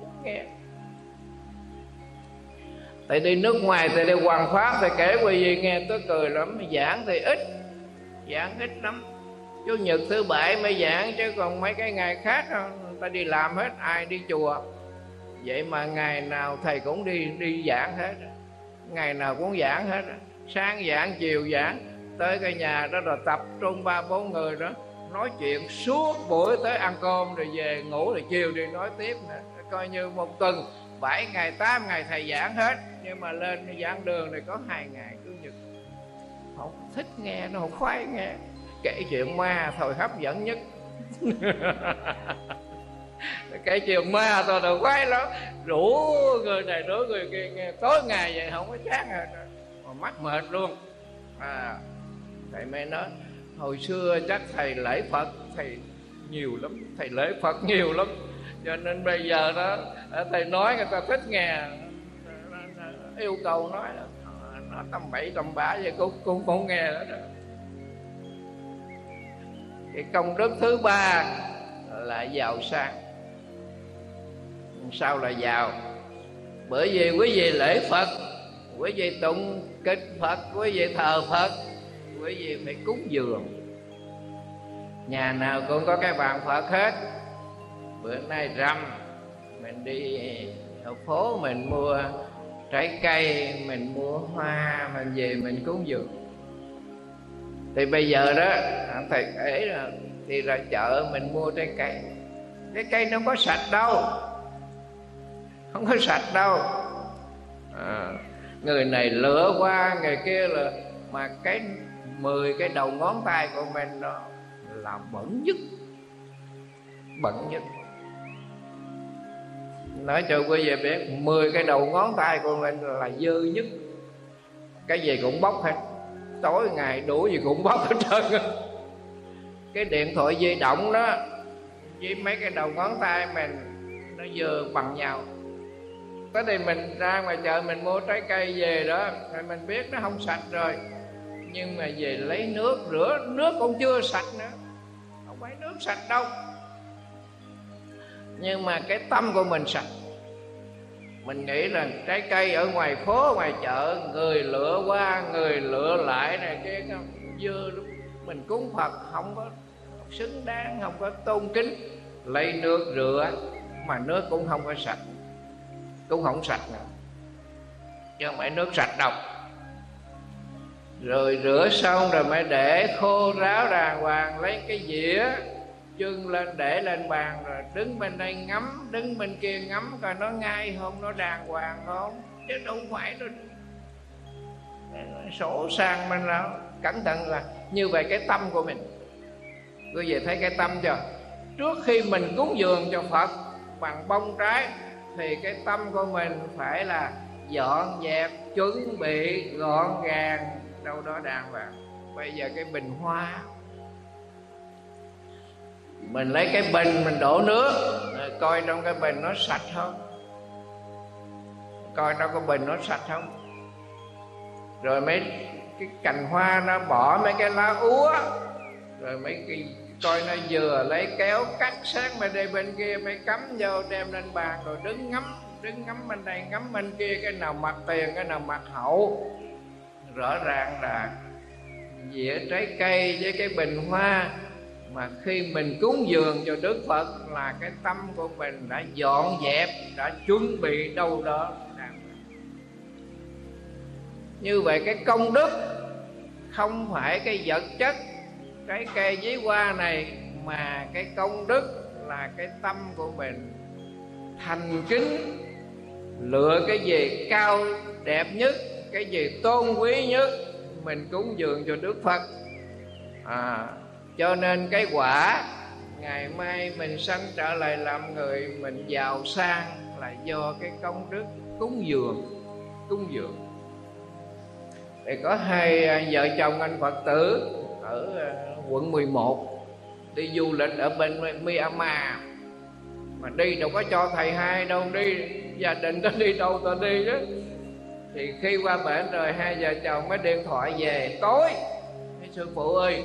muốn nghe. Tại đi nước ngoài thì đi hoàng pháp thì kể quý vị nghe tôi cười lắm giảng thì ít, giảng ít lắm. Chủ nhật thứ bảy mới giảng chứ còn mấy cái ngày khác, người ta đi làm hết, ai đi chùa. Vậy mà ngày nào thầy cũng đi đi giảng hết ngày nào cũng giảng hết sáng giảng, chiều giảng. Tới cái nhà đó rồi tập trung ba, bốn người đó. Nói chuyện suốt buổi tới ăn cơm rồi về ngủ rồi chiều đi nói tiếp nữa coi như một tuần, bảy ngày, tám ngày thầy giảng hết. Nhưng mà lên giảng đường này có hai ngày, chủ nhật. Không thích nghe, nó không khoái nghe. Kể chuyện ma thôi, hấp dẫn nhất. cái chuyện ma tôi là khoái lắm. Rủ người này rủ người kia nghe tối ngày vậy không có chán rồi mà mắc mệt luôn. À thầy mới nói hồi xưa chắc thầy lễ phật thầy nhiều lắm thầy lễ phật nhiều lắm. Cho nên bây giờ đó à, thầy nói người ta thích nghe. Yêu cầu nói nó tầm bảy tầm bạ vậy cũng cũng không nghe đó, đó cái công đức thứ ba là giàu sang sao là giàu bởi vì quý vị lễ phật, quý vị tụng kinh phật, quý vị thờ phật, quý vị phải cúng dường. Nhà nào cũng có cái bàn phật hết. Bữa nay rằm mình đi ở phố mình mua trái cây, mình mua hoa, mình về mình cúng dường. Thì bây giờ đó thầy ấy là thì ra chợ mình mua trái cây. Trái cây nó có sạch đâu không có sạch đâu. À, người này lửa qua người kia là mà cái mười cái đầu ngón tay của mình đó là bẩn nhất. Bẩn nhất. Nói cho quý vị biết mười cái đầu ngón tay của mình là dơ nhất. Cái gì cũng bốc hết. Tối ngày đủ gì cũng bốc hết trơn cái điện thoại di động đó với mấy cái đầu ngón tay mình nó dơ bằng nhau tới đây mình ra ngoài chợ mình mua trái cây về đó, rồi mình biết nó không sạch rồi. Nhưng mà về lấy nước, rửa, nước cũng chưa sạch nữa. Không phải nước sạch đâu. Nhưng mà cái tâm của mình sạch. Mình nghĩ là trái cây ở ngoài phố, ngoài chợ, người lựa qua, người lựa lại này cái dơ mình cúng phật, không có xứng đáng, không có tôn kính. Lấy nước rửa, mà nước cũng không có sạch cũng không sạch nữa. Chứ không phải nước sạch đâu. Rồi rửa xong rồi mới để khô ráo đàng hoàng, lấy cái dĩa chân lên, để lên bàn rồi đứng bên đây ngắm, đứng bên kia ngắm coi nó ngay không, nó đàng hoàng không. Chứ đâu phải nó sổ sang mình nào cẩn thận là như vậy cái tâm của mình. Quý vị thấy cái tâm chưa? Trước khi mình cúng dường cho phật bằng bông trái thì cái tâm của mình phải là dọn dẹp, chuẩn bị gọn gàng, đâu đó đàng hoàng. Bây giờ cái bình hoa. Mình lấy cái bình mình đổ nước. Coi trong cái bình nó sạch không? Coi trong cái bình nó sạch không? Rồi mấy cái cành hoa nó bỏ mấy cái lá úa. Rồi mấy cái coi nó vừa lấy kéo cắt sáng bên đây bên kia mới cắm vô, đem lên bàn, rồi đứng ngắm đứng ngắm bên đây, ngắm bên kia, cái nào mặt tiền, cái nào mặt hậu. Rõ ràng là dĩa trái cây với cái bình hoa, mà khi mình cúng dường cho Đức Phật là cái tâm của mình đã dọn dẹp, đã chuẩn bị đâu đó như vậy cái công đức không phải cái vật chất cái cây giấy hoa này mà cái công đức là cái tâm của mình. Thành kính lựa cái gì cao đẹp nhất cái gì tôn quý nhất mình cúng dường cho đức phật. À, cho nên cái quả ngày mai mình sanh trở lại làm người mình giàu sang là do cái công đức cúng dường cúng dường. Thì có hai à, vợ chồng anh Phật tử ở ờ, quận 11 đi du lịch ở bên Myanmar. Mà đi đâu có cho thầy hai đâu, đi gia đình nó đi đâu tôi đi đó. Thì khi qua bển rồi, hai vợ chồng mới điện thoại về, tối, cái sư phụ ơi,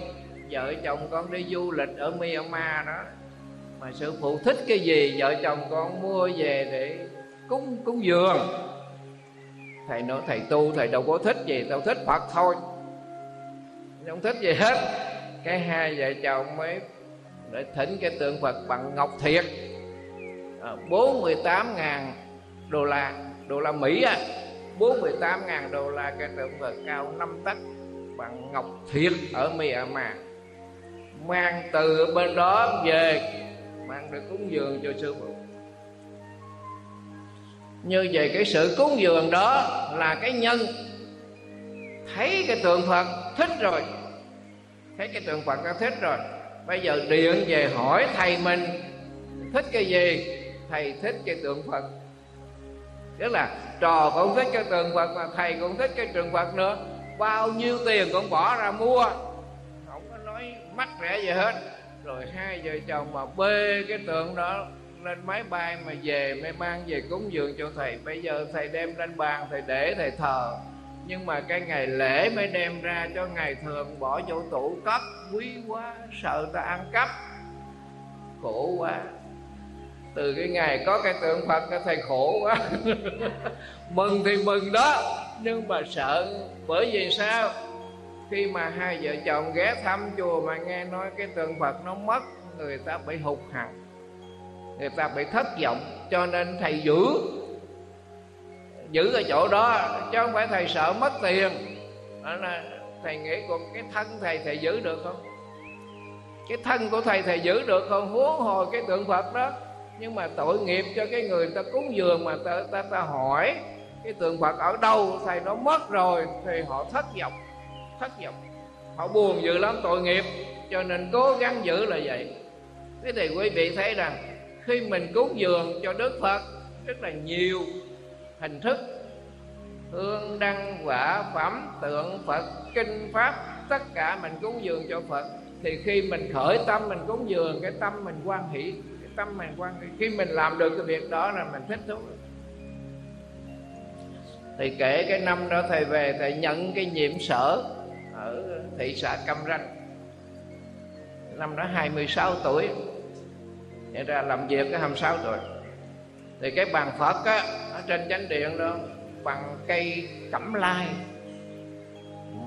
vợ chồng con đi du lịch ở Myanmar đó. Mà sư phụ thích cái gì, vợ chồng con mua về để cúng cúng dường. Thầy nói, thầy tu, thầy đâu có thích gì, tao thích phật thôi không thích gì hết. Cái hai vợ chồng mới để thỉnh cái tượng phật bằng ngọc thiệt. À, bốn mươi tám ngàn đô la đô la mỹ á. Bốn mươi tám ngàn đô la cái tượng phật cao năm tấc bằng ngọc thiệt ở Myanmar. Mang từ bên đó về mang được cúng dường cho sư phụ. Như vậy cái sự cúng dường đó là cái nhân. Thấy cái tượng phật thích rồi thấy cái tượng phật nó thích rồi. Bây giờ điện về hỏi thầy mình, thích cái gì? Thầy thích cái tượng phật. Tức là trò cũng thích cái tượng phật mà thầy cũng thích cái tượng phật nữa. Bao nhiêu tiền cũng bỏ ra mua. Không có nói mắc rẻ gì hết. Rồi hai vợ chồng mà bê cái tượng đó lên máy bay mà về, mới mang về cúng dường cho thầy. Bây giờ thầy đem lên bàn thầy để thầy thờ nhưng mà cái ngày lễ mới đem ra cho ngày thường bỏ vô tủ cất, quý quá, sợ ta ăn cắp. Khổ quá. Từ cái ngày có cái tượng phật cái thầy khổ quá. Mừng thì mừng đó, nhưng mà sợ, bởi vì sao? Khi mà hai vợ chồng ghé thăm chùa mà nghe nói cái tượng phật nó mất, người ta bị hụt hẳn. Người ta bị thất vọng, cho nên thầy giữ giữ ở chỗ đó chứ không phải thầy sợ mất tiền. Đó là thầy nghĩ còn cái thân thầy thầy giữ được không? Cái thân của thầy thầy giữ được không? Huống hồi cái tượng phật đó. Nhưng mà tội nghiệp cho cái người ta cúng dường mà ta ta, ta hỏi cái tượng phật ở đâu? Thầy nó mất rồi. Thì họ thất vọng thất vọng. Họ buồn dữ lắm tội nghiệp. Cho nên cố gắng giữ là vậy. Thế thì quý vị thấy rằng khi mình cúng dường cho đức phật rất là nhiều hình thức. Hương đăng quả phẩm tượng phật, kinh pháp, tất cả mình cúng dường cho phật. Thì khi mình khởi tâm mình cúng dường, cái tâm mình quan hỷ, cái tâm mình quan hỷ. Khi mình làm được cái việc đó là mình thích thú. Thì kể cái năm đó thầy về, thầy nhận cái nhiệm sở ở thị xã Cam Ranh. Năm đó 26 tuổi. Vậy ra làm việc cái 26 tuổi. Thì cái bàn Phật á trên chánh điện đó Bằng cây cẩm lai.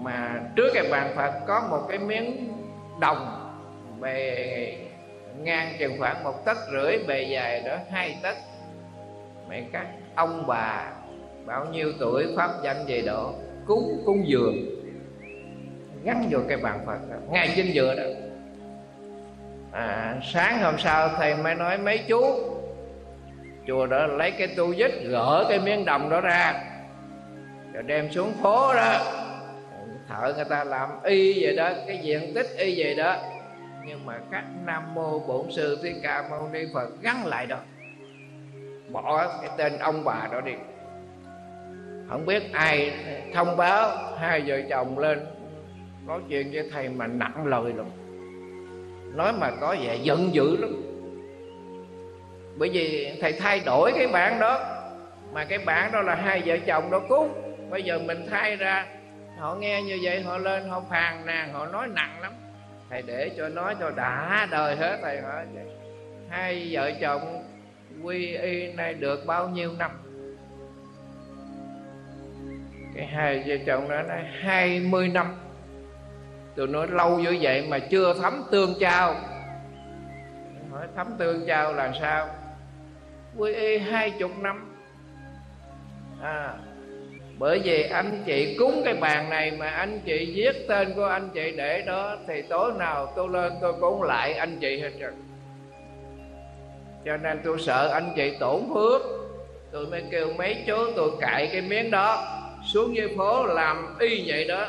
Mà trước cái bàn Phật Có một cái miếng đồng Bề ngang chừng khoảng một tấc rưỡi Bề dài đó hai tấc. Mẹ các ông bà Bao nhiêu tuổi pháp danh gì đó Cúng cúng dường Gắn vô cái bàn Phật đó, Ngay trên dừa đó. À, sáng hôm sau thầy mới nói mấy chú chùa đó lấy cái tu dít gỡ cái miếng đồng đó ra, rồi đem xuống phố đó. Thợ người ta làm y vậy đó, cái diện tích y vậy đó. Nhưng mà các nam mô bổn sư thích ca mâu ni phật gắn lại đó. Bỏ cái tên ông bà đó đi. Không biết ai thông báo hai vợ chồng lên nói chuyện với thầy mà nặng lời lắm. Nói mà có vẻ giận dữ lắm bởi vì thầy thay đổi cái bản đó, mà cái bản đó là hai vợ chồng đó cúng. Bây giờ mình thay ra, họ nghe như vậy, họ lên, họ phàn nàn họ nói nặng lắm. Thầy để cho nói cho đã đời hết thầy hỏi vậy hai vợ chồng quy y này được bao nhiêu năm? Cái hai vợ chồng đó nói hai mươi năm. Tôi nói lâu như vậy mà chưa thấm tương trao hỏi thấm tương trao là sao? Quy ê hai chục năm. À bởi vì anh chị cúng cái bàn này mà anh chị viết tên của anh chị để đó, thì tối nào tôi lên tôi cúng lại anh chị hết trơn. Cho nên tôi sợ anh chị tổn phước. Tôi mới kêu mấy chú tôi cạy cái miếng đó, xuống dưới phố làm y vậy đó.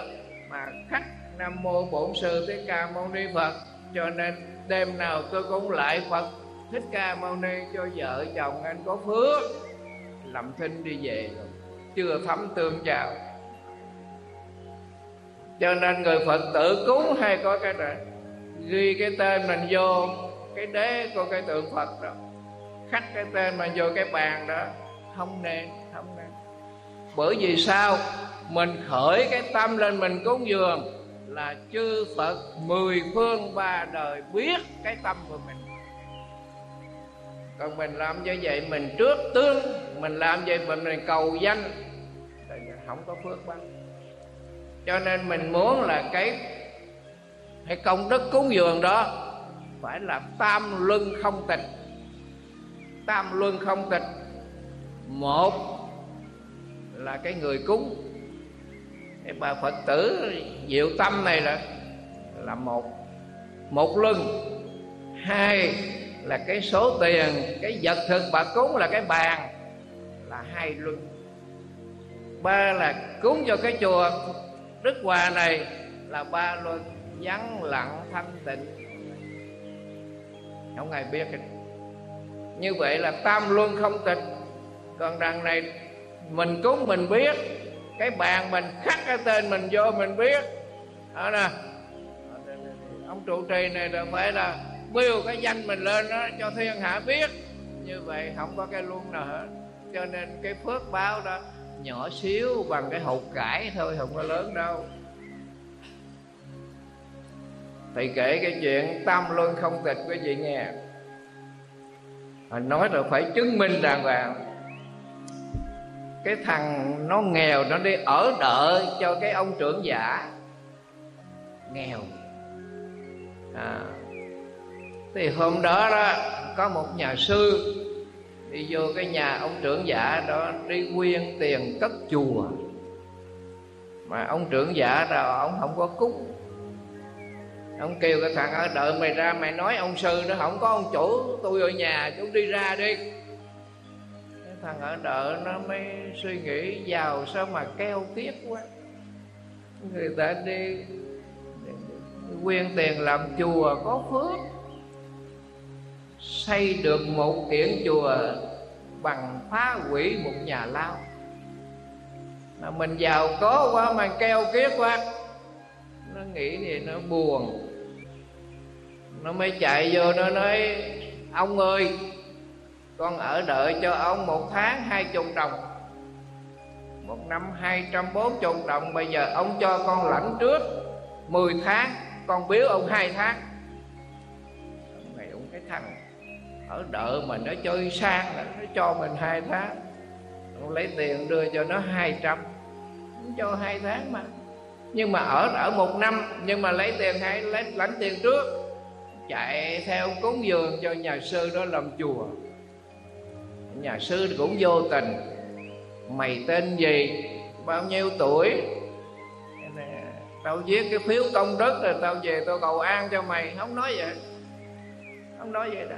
Mà khách nam mô bổn sư thích ca mâu ni phật. Cho nên đêm nào tôi cũng lại phật thích ca mâu ni cho vợ chồng anh có phước. Làm thinh đi về rồi, chưa thấm tương chào cho nên người phật tử cúng hay có cái này ghi cái tên mình vô, cái đế của cái tượng phật đó. Khắc cái tên mình vô cái bàn đó không nên không nên bởi vì sao? Mình khởi cái tâm lên mình cúng dường là chư Phật mười phương ba đời biết cái tâm của mình còn mình làm như vậy mình trước tương mình làm vậy mình, mình cầu danh. Không có phước báo. Cho nên mình muốn là cái cái công đức cúng dường đó phải là tam luân không tịch. Tam luân không tịch. Một là cái người cúng. Cái bà phật tử diệu tâm này là là một một luân. Hai là cái số tiền, cái vật thực bà cúng là cái bàn, là hai luân. Ba là cúng cho cái chùa đức hòa này là ba luân vắng lặng thanh tịnh. Không ai biết như vậy là tam luân không tịch. Còn đằng này mình cúng mình biết, cái bàn mình khắc cái tên mình vô mình biết. Đó nè. Ông trụ trì này là phải là bêu cái danh mình lên đó cho thiên hạ biết. Như vậy không có cái luôn nào hết. Cho nên cái phước báo đó nhỏ xíu bằng cái hột cải thôi không có lớn đâu. Thầy kể cái chuyện tam luân không tịch quý vị nghe. Nói rồi phải chứng minh đàng hoàng. Cái thằng nó nghèo nó đi ở đợi cho cái ông trưởng giả. Nghèo. À, thì hôm đó đó, có một nhà sư đi vô cái nhà ông trưởng giả đó, đi quyên tiền cất chùa. Mà ông trưởng giả đó, ông không có cúng. Ông kêu cái thằng ở đợi mày ra mày nói ông sư nó không có ông chủ, tôi ở nhà, chú đi ra đi. Cái thằng ở đợi nó mới suy nghĩ, giàu sao mà keo kiết quá. Người ta đi quyên tiền làm chùa có phước xây được một kiển chùa bằng phá hủy một nhà lao. Mà mình giàu có quá, mà keo kiết quá, nó nghĩ thì nó buồn. Nó mới chạy vô, nó nói, ông ơi, con ở đợi cho ông một tháng hai chục đồng. Một năm hai trăm bốn chục đồng, bây giờ ông cho con lãnh trước mười tháng, con biếu ông hai tháng. Ở đợi mà nó chơi sang nó cho mình hai tháng. Lấy tiền đưa cho nó hai trăm. Cho hai tháng mà. Nhưng mà ở ở một năm, nhưng mà lấy tiền hay lấy lãnh tiền trước. Chạy theo cúng dường cho nhà sư đó làm chùa. Nhà sư cũng vô tình. Mày tên gì? Bao nhiêu tuổi? Tao viết cái phiếu công đức rồi tao về tao cầu an cho mày. Không nói vậy. Không nói vậy đó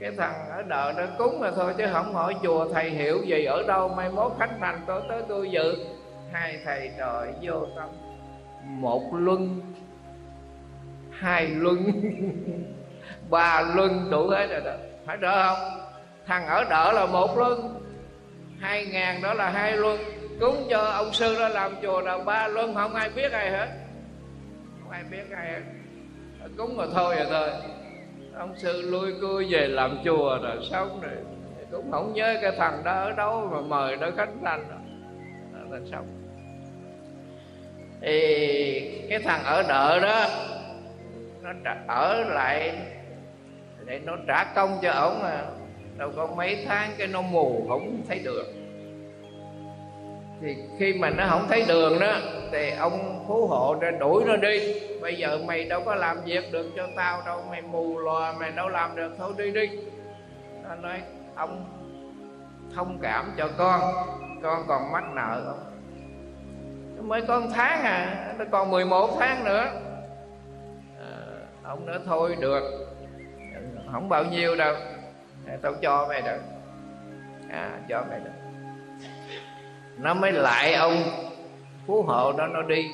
cái thằng ở đời nó cúng mà thôi chứ không hỏi chùa thầy hiểu gì ở đâu, mai mốt khánh thành tôi tới tôi dự. Hai thầy trời vô tâm. Một luân, hai luân, ba luân đủ hết rồi đó. Phải đỡ không? Thằng ở đỡ là một luân, hai ngàn đó là hai luân. Cúng cho ông sư đó làm chùa là ba luân, không ai biết ai hết. Không ai biết ai hết. Cúng mà thôi rồi thôi ông sư lui cui về làm chùa rồi sống rồi. Cũng không nhớ cái thằng đó ở đâu mà mời nó khánh thành rồi là xong thì cái thằng ở đợ đó, nó ở lại để nó trả công cho ổng mà đâu có mấy tháng cái nó mù không thấy được thì khi mà nó không thấy đường đó thì ông phú hộ ra đuổi nó đi. Bây giờ mày đâu có làm việc được cho tao đâu mày mù lòa mày đâu làm được thôi đi đi. Nó nói ông thông cảm cho con con còn mắc nợ không? Mới có một tháng à nó còn 11 tháng nữa. À, ông nói thôi được không bao nhiêu đâu tao cho mày được. À cho mày được nó mới lại ông phú hộ đó nó đi.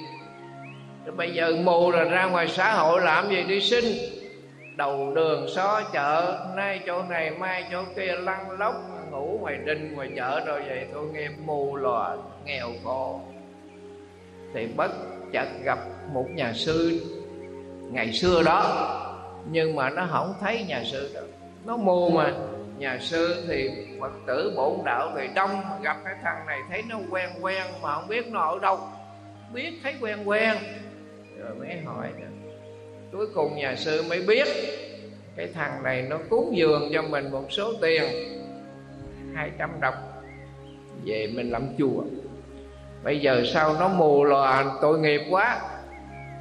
Rồi bây giờ mù rồi ra ngoài xã hội làm gì đi sinh đầu đường xó chợ, nay chỗ này, mai chỗ kia, lăn lóc, ngủ ngoài đình, ngoài chợ rồi vậy tôi nghe mù lòa, nghèo khổ. Thì bất chợt gặp một nhà sư ngày xưa đó, nhưng mà nó không thấy nhà sư đó. Nó mù mà nhà sư thì phật tử bổn đạo thì đông, gặp cái thằng này thấy nó quen quen mà không biết nó ở đâu. Biết thấy quen quen. Rồi mới hỏi cuối cùng nhà sư mới biết cái thằng này nó cúng dường cho mình một số tiền 200 đồng, về mình làm chùa. Bây giờ sao nó mù lòa, tội nghiệp quá.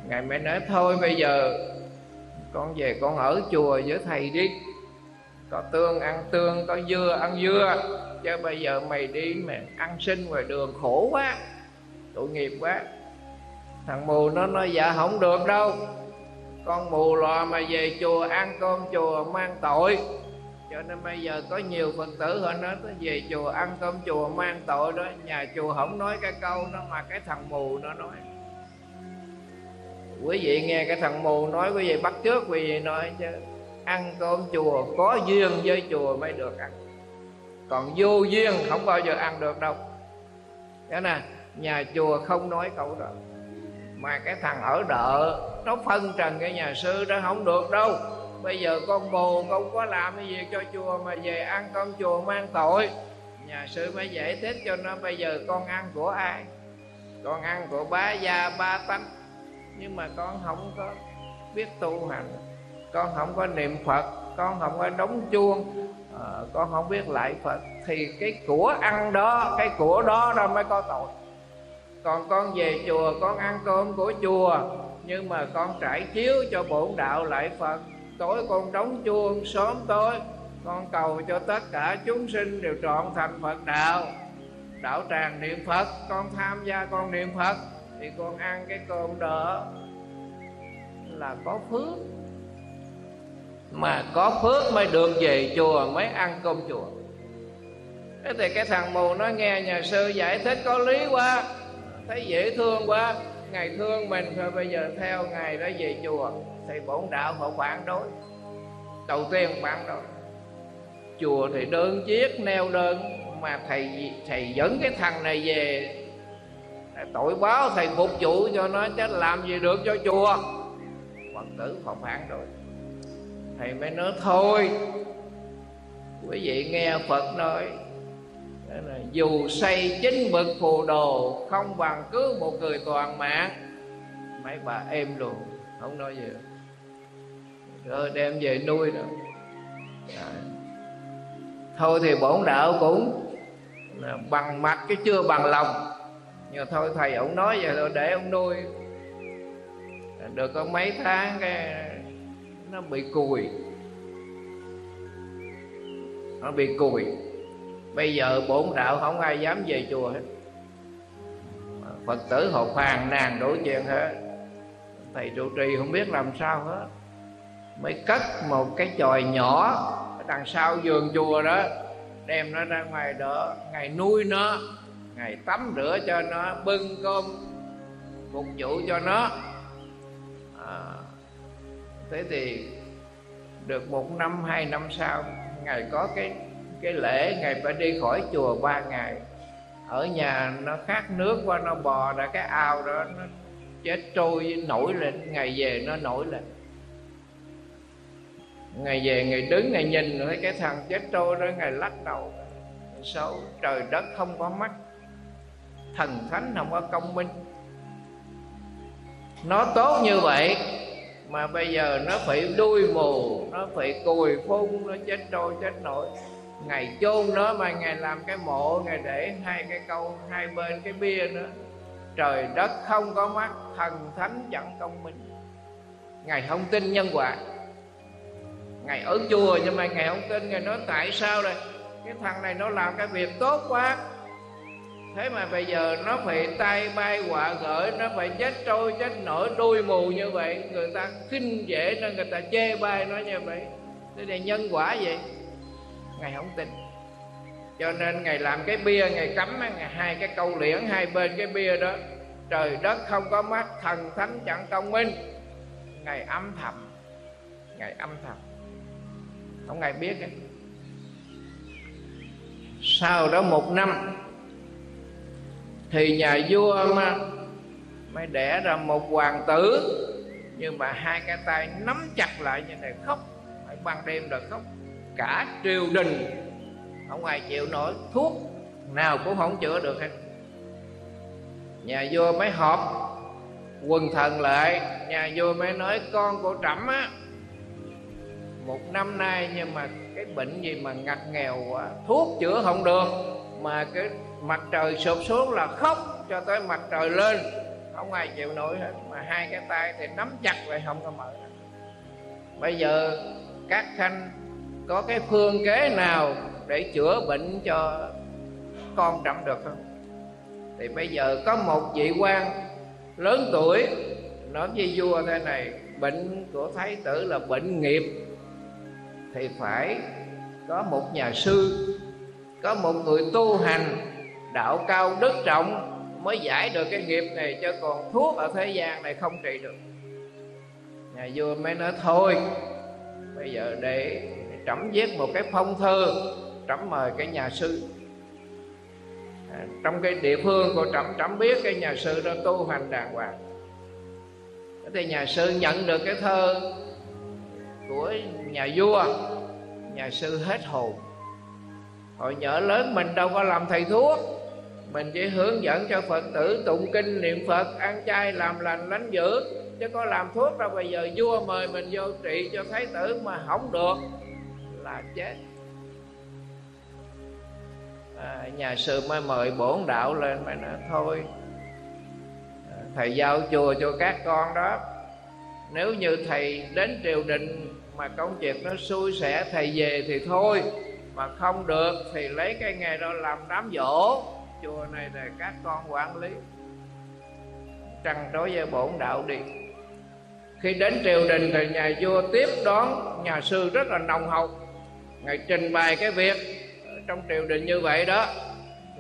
Ngài mới nói, thôi bây giờ con về con ở chùa với thầy đi có tương ăn tương, có dưa ăn dưa. Chứ bây giờ mày đi mà ăn xin ngoài đường khổ quá, tội nghiệp quá. Thằng mù nó nói dạ không được đâu. Con mù lòa mà về chùa ăn cơm chùa mang tội. Cho nên bây giờ có nhiều phật tử họ nói, tới về chùa ăn cơm chùa mang tội đó. Nhà chùa không nói cái câu đó mà cái thằng mù nó nói. Quý vị nghe cái thằng mù nói, quý vị bắt trước quý vị nói chứ ăn cơm chùa, có duyên với chùa mới được ăn. Còn vô duyên không bao giờ ăn được đâu. Thế nè, nhà chùa không nói câu đó. Mà cái thằng ở đợ, nó phân trần cái nhà sư đó không được đâu. Bây giờ con bồ không có làm cái việc cho chùa mà về ăn cơm chùa mang tội? Nhà sư mới giải thích cho nó, bây giờ con ăn của ai? Con ăn của bá gia ba tánh. Nhưng mà con không có biết tu hành con không có niệm phật con không có đóng chuông à, con không biết lại phật. Thì cái của ăn đó cái của đó đó mới có tội. Còn con về chùa con ăn cơm của chùa nhưng mà con trải chiếu cho bổn đạo lại phật. Tối con đóng chuông sớm tối con cầu cho tất cả chúng sinh đều trọn thành phật đạo. Đạo tràng niệm phật con tham gia con niệm phật thì con ăn cái cơm đó là có phước mà có phước mới được về chùa, mới ăn cơm chùa. Thế thì cái thằng mù nó nghe nhà sư giải thích có lý quá, thấy dễ thương quá. Ngày thương mình rồi bây giờ theo ngày đó về chùa. Thì bổn đạo họ phản đối. Đầu tiên phản đối. Chùa thì đơn chiếc, neo đơn, mà thầy thầy dẫn cái thằng này về. Tội báo thầy phục vụ cho nó, chứ làm gì được cho chùa. Phật tử họ phản đối thầy mới nói thôi. Quý vị nghe phật nói là, dù xây chính bậc phù đồ, không bằng cứ một người toàn mạng. Mấy bà em luôn không nói gì. Rồi đem về nuôi nữa thôi thì bổn đạo cũng bằng mặt cái chưa bằng lòng. Nhưng thôi thầy ông nói vậy rồi để ông nuôi. Được có mấy tháng cái nó bị cùi. Nó bị cùi. Bây giờ bổn đạo không ai dám về chùa hết. Phật tử họ phàn nàn đối chuyện hết. Thầy trụ trì không biết làm sao hết. Mới cất một cái chòi nhỏ đằng sau giường chùa đó đem nó ra ngoài đó ngày nuôi nó ngày tắm rửa cho nó bưng cơm phục vụ cho nó. À, thế thì được một năm, hai năm sau ngày có cái cái lễ ngày phải đi khỏi chùa ba ngày. Ở nhà nó khát nước qua nó bò ra cái ao đó, nó chết trôi, nổi lên. Ngày về, nó nổi lên. Ngày về ngày đứng ngày nhìn, thấy cái thằng chết trôi đó ngày lắc đầu. Xấu, trời đất không có mắt. Thần thánh không có công minh. Nó tốt như vậy mà bây giờ nó phải đuôi mù, nó phải cùi phun, nó chết trôi, chết nổi. Ngày chôn nó mà ngày làm cái mộ ngày để hai cái câu, hai bên cái bia nữa. Trời đất không có mắt, thần thánh chẳng công minh. Ngài không tin nhân quả. Ngài ở chùa nhưng mà ngài không tin. Ngài nói, tại sao đây? Cái thằng này nó làm cái việc tốt quá thế mà bây giờ nó phải tay bay quả gửi nó phải chết trôi, chết nổi đuôi mù như vậy. Người ta khinh dễ nên người ta chê bai nó như vậy. Thế này nhân quả vậy? Ngài không tin. Cho nên ngài làm cái bia, ngài cắm ngài hai cái câu liễn hai bên cái bia đó. Trời đất không có mắt, thần thánh chẳng công minh. Ngài âm thầm. Ngài âm thầm. Không ngài biết ấy. sau đó một năm thì nhà vua mà, mới đẻ ra một hoàng tử. Nhưng mà hai cái tay nắm chặt lại như này khóc, phải ban đêm rồi khóc. Cả triều đình, không ai chịu nổi, thuốc nào cũng không chữa được hết. Nhà vua mới họp, quần thần lại. Nhà vua mới nói, con của trẫm á, một năm nay nhưng mà cái bệnh gì mà ngặt nghèo quá, thuốc chữa không được. Mà cái mặt trời sụp xuống là khóc cho tới mặt trời lên. Không ai chịu nổi hết, mà hai cái tay thì nắm chặt vậy không có mở bây giờ các khanh có cái phương kế nào để chữa bệnh cho con trẫm được không? Thì bây giờ có một vị quan lớn tuổi nói với vua thế này, bệnh của thái tử là bệnh nghiệp. Thì phải có một nhà sư, có một người tu hành đạo cao đức trọng mới giải được cái nghiệp này cho còn thuốc ở thế gian này không trị được. Nhà vua mới nói thôi bây giờ để trẫm viết một cái phong thư trẫm mời cái nhà sư. À, trong cái địa phương của trẫm trẫm biết cái nhà sư đó tu hành đàng hoàng. Thì nhà sư nhận được cái thơ của nhà vua nhà sư hết hồn. Hồi nhỏ lớn mình đâu có làm thầy thuốc mình chỉ hướng dẫn cho phật tử tụng kinh niệm phật ăn chay làm lành lánh dữ chứ có làm thuốc đâu bây giờ vua mời mình vô trị cho thái tử mà không được là chết. À, nhà sư mới mời bổn đạo lên mà nói thôi à, thầy giao chùa cho các con đó. Nếu như thầy đến triều đình mà công việc nó xui xẻ thầy về thì thôi. Mà không được thì lấy cái nghề đó làm đám dỗ chùa này là các con quản lý. Trăng đối với bổn đạo đi. Khi đến triều đình thì nhà vua tiếp đón nhà sư rất là nồng hậu. Ngài trình bày cái việc trong triều đình như vậy đó.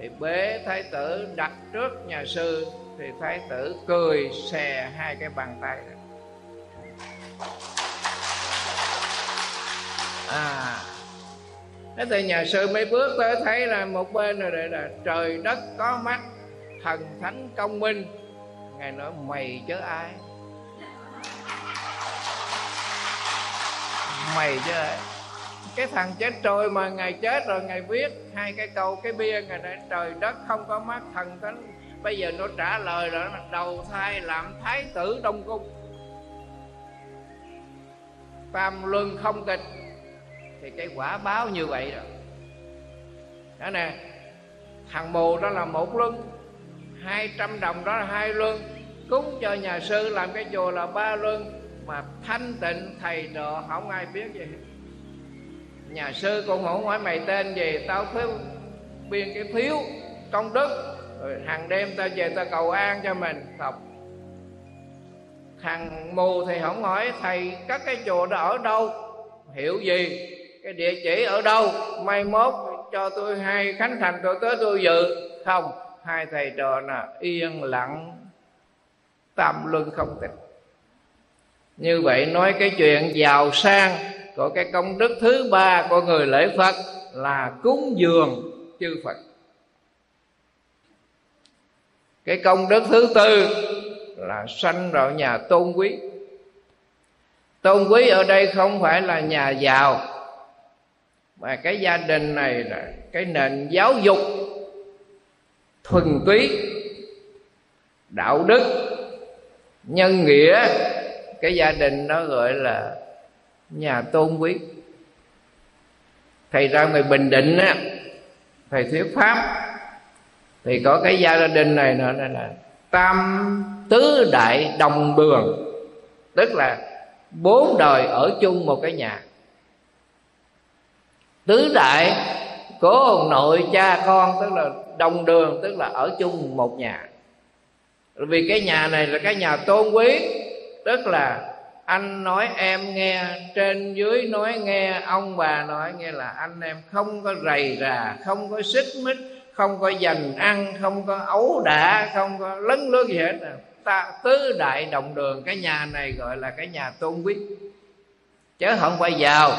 Thì bế thái tử đặt trước nhà sư, thì thái tử cười xè hai cái bàn tay đó. à thế thì nhà sư mới bước tới, thấy là một bên rồi đây là trời đất có mắt, thần thánh công minh. Ngài nói, mày chứ ai? Mày chứ ai? Cái thằng chết trôi mà ngài chết rồi ngài viết hai cái câu, cái bia ngài nói, trời đất không có mắt, thần thánh. Bây giờ nó trả lời rồi nó đầu thai làm thái tử đông cung. Tam luân không tịch thì cái quả báo như vậy rồi đó nè thằng mù đó là một luân hai trăm đồng đó là hai luân cúng cho nhà sư làm cái chùa là ba luân mà thanh tịnh thầy độ, không ai biết gì nhà sư cũng không hỏi mày tên gì tao phiếu biên cái phiếu công đức rồi hàng đêm tao về tao cầu an cho mình học. thằng mù thì không hỏi thầy các cái chùa đó ở đâu hiểu gì? Cái địa chỉ ở đâu? Mai mốt cho tôi hai khánh thành tôi tới tôi dự. Không, hai thầy trò là yên lặng tam luân không tịch như vậy nói cái chuyện giàu sang của cái công đức thứ ba của người lễ phật là cúng dường chư phật. Cái công đức thứ tư là sanh vào nhà tôn quý. Tôn quý ở đây không phải là nhà giàu mà cái gia đình này là cái nền giáo dục thuần túy, đạo đức, nhân nghĩa, cái gia đình nó gọi là nhà tôn quý. Thầy ra người bình định á, thầy thuyết pháp, thì có cái gia đình này nữa là tam tứ đại đồng đường. Tức là bốn đời ở chung một cái nhà tứ đại cố ông nội cha con, tức là đồng đường, tức là ở chung một nhà. Vì cái nhà này là cái nhà tôn quý, tức là anh nói em nghe, trên dưới nói nghe, ông bà nói nghe là anh em không có rầy rà, không có xích mích, không có dành ăn, không có ấu đả, không có lấn lướt gì hết. Ta tứ đại đồng đường, cái nhà này gọi là cái nhà tôn quý chứ không phải giàu.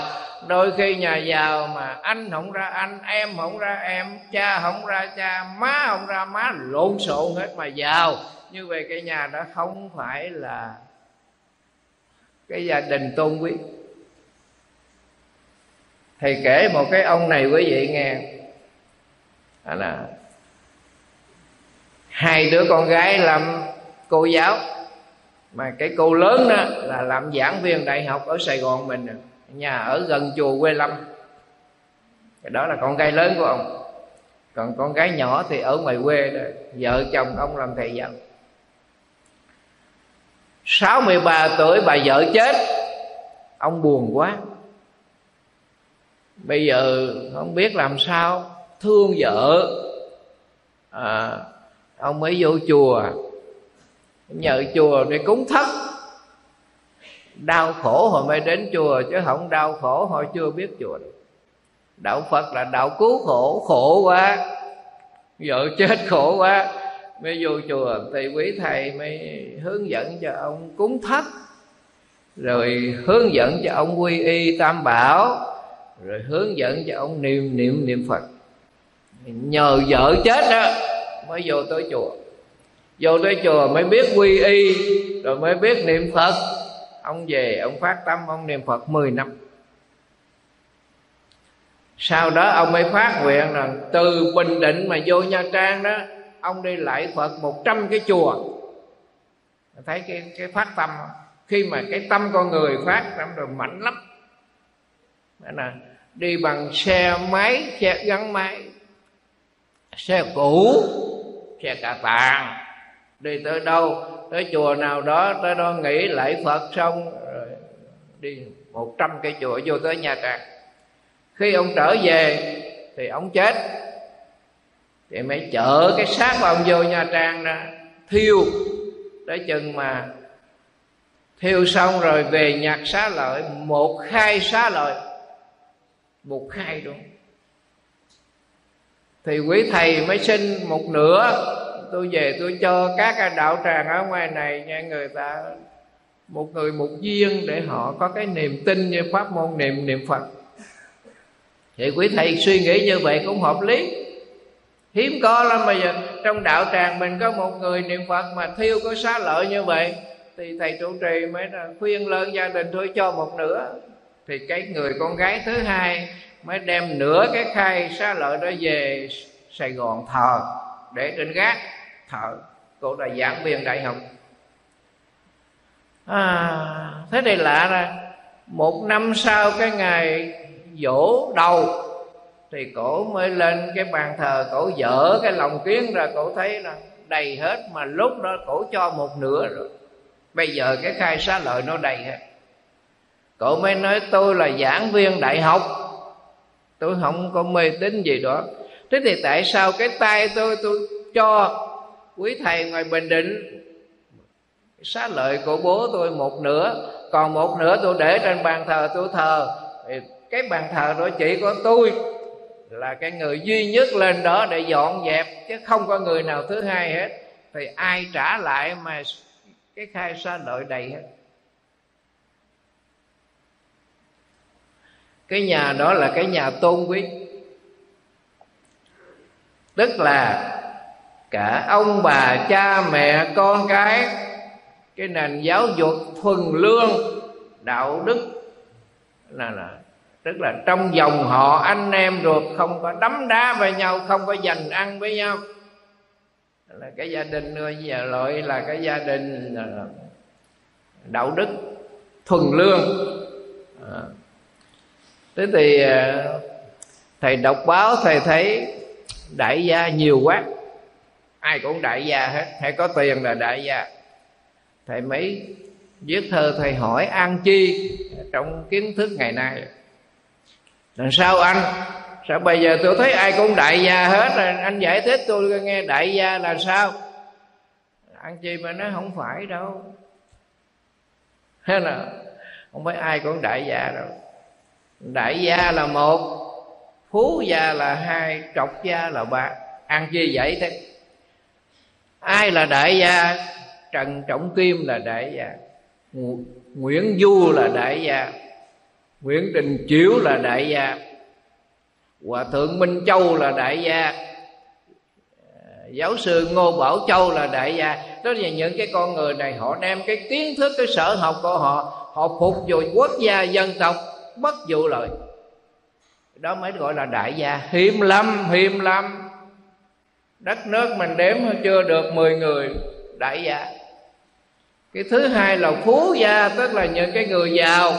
Đôi khi nhà giàu mà anh không ra anh, em không ra em, cha không ra cha, má không ra má, lộn xộn hết mà giàu. Như vậy cái nhà đó không phải là cái gia đình tôn quý. Thầy kể một cái ông này quý vị nghe. Đó là hai đứa con gái làm cô giáo mà cái cô lớn đó là làm giảng viên đại học ở sài gòn mình nhà ở gần chùa quê lâm. Cái đó là con gái lớn của ông. Còn con gái nhỏ thì ở ngoài quê đó. Vợ chồng ông làm thầy giáo. 63 tuổi bà vợ chết. Ông buồn quá. Bây giờ không biết làm sao thương vợ. À, ông mới vô chùa nhờ chùa để cúng thất. Đau khổ họ mới đến chùa, chứ không đau khổ họ chưa biết chùa được. Đạo phật là đạo cứu khổ khổ quá. Vợ chết khổ quá. Mới vô chùa, thì quý thầy mới hướng dẫn cho ông cúng thất. Rồi hướng dẫn cho ông quy y tam bảo. Rồi hướng dẫn cho ông niệm niệm niệm phật. Nhờ vợ chết đó mới vô tới chùa vô tới chùa mới biết quy y, rồi mới biết niệm phật. Ông về, ông phát tâm, ông niệm phật 10 năm. Sau đó ông mới phát nguyện rằng từ bình định mà vô nha trang đó, ông đi lại phật 100 cái chùa. Thấy cái cái phát tâm, khi mà cái tâm con người phát tâm rồi mạnh lắm. Đó là đi bằng xe máy, xe gắn máy, xe cũ, xe cà tàng đi tới đâu? Tới chùa nào đó, tới đó nghỉ lễ phật xong, rồi đi một trăm cây chùa vô tới nhà trang. Khi ông trở về, thì ông chết. Thì mới chở cái xác của ông vô nha trang ra, thiêu. Tới chừng mà thiêu xong rồi về nhặt xá lợi, một khai xá lợi. Một khai luôn. Thì quý thầy mới xin một nửa tôi về tôi cho các đạo tràng ở ngoài này nha, người ta, một người một duyên để họ có cái niềm tin như pháp môn niệm niệm phật. Thì quý thầy suy nghĩ như vậy cũng hợp lý. Hiếm có lắm bây giờ. Trong đạo tràng mình có một người niệm phật mà thiêu có xá lợi như vậy, thì thầy trụ trì mới khuyên lớn gia đình thôi, cho một nửa. Thì cái người con gái thứ hai mới đem nửa cái khai xá lợi đó về sài gòn thờ để trên gác thờ. Cô là giảng viên đại học. À, thế thì lạ ra. Một năm sau cái ngày dỗ đầu thì cổ mới lên cái bàn thờ cổ dở cái lòng kiến ra cổ thấy là đầy hết mà lúc đó cổ cho một nửa rồi. Bây giờ cái khai xá lợi nó đầy hết. Cổ mới nói tôi là giảng viên đại học. Tôi không có mê tín gì đó. Thế thì tại sao cái tay tôi tôi cho quý thầy ngoài bình định. Xá lợi của bố tôi một nửa, còn một nửa tôi để trên bàn thờ tôi thờ. Thì cái bàn thờ đó chỉ có tôi là cái người duy nhất lên đó để dọn dẹp, chứ không có người nào thứ hai hết. Thì ai trả lại mà cái khai xá lợi đầy hết? Cái nhà đó là cái nhà tôn quý. Tức là cả ông bà, cha, mẹ, con cái cái nền giáo dục thuần lương, đạo đức. Là là, tức là trong dòng họ anh em ruột không có đấm đá với nhau, không có giành ăn với nhau. Là cái gia đình giờ loại là cái gia đình, là đạo đức thuần lương. À. thế thì à, thầy đọc báo thầy thấy đại gia nhiều quá ai cũng đại gia hết. Hay có tiền là đại gia. Thầy mấy viết thơ thầy hỏi an chi trong kiến thức ngày nay. Làm sao anh? Sao bây giờ tôi thấy ai cũng đại gia hết rồi? Anh giải thích tôi nghe, đại gia là sao? Ăn chi mà nó không phải đâu. Hay là không phải ai cũng đại gia đâu. Đại gia là một, phú gia là hai, trọc gia là ba. Ăn chi vậy thế ai là đại gia? Trần trọng kim là đại gia. Nguyễn du là đại gia. Nguyễn đình chiếu là đại gia. Hòa thượng minh châu là đại gia. Giáo sư ngô bảo châu là đại gia. Đó là những cái con người này, họ đem cái kiến thức, cái sở học của họ họ phục vụ quốc gia, dân tộc, bất vụ lợi. Đó mới gọi là đại gia. Hiếm lắm hiếm lắm đất nước mình đếm chưa được 10 người, đại gia. Cái thứ hai là phú gia, tức là những cái người giàu,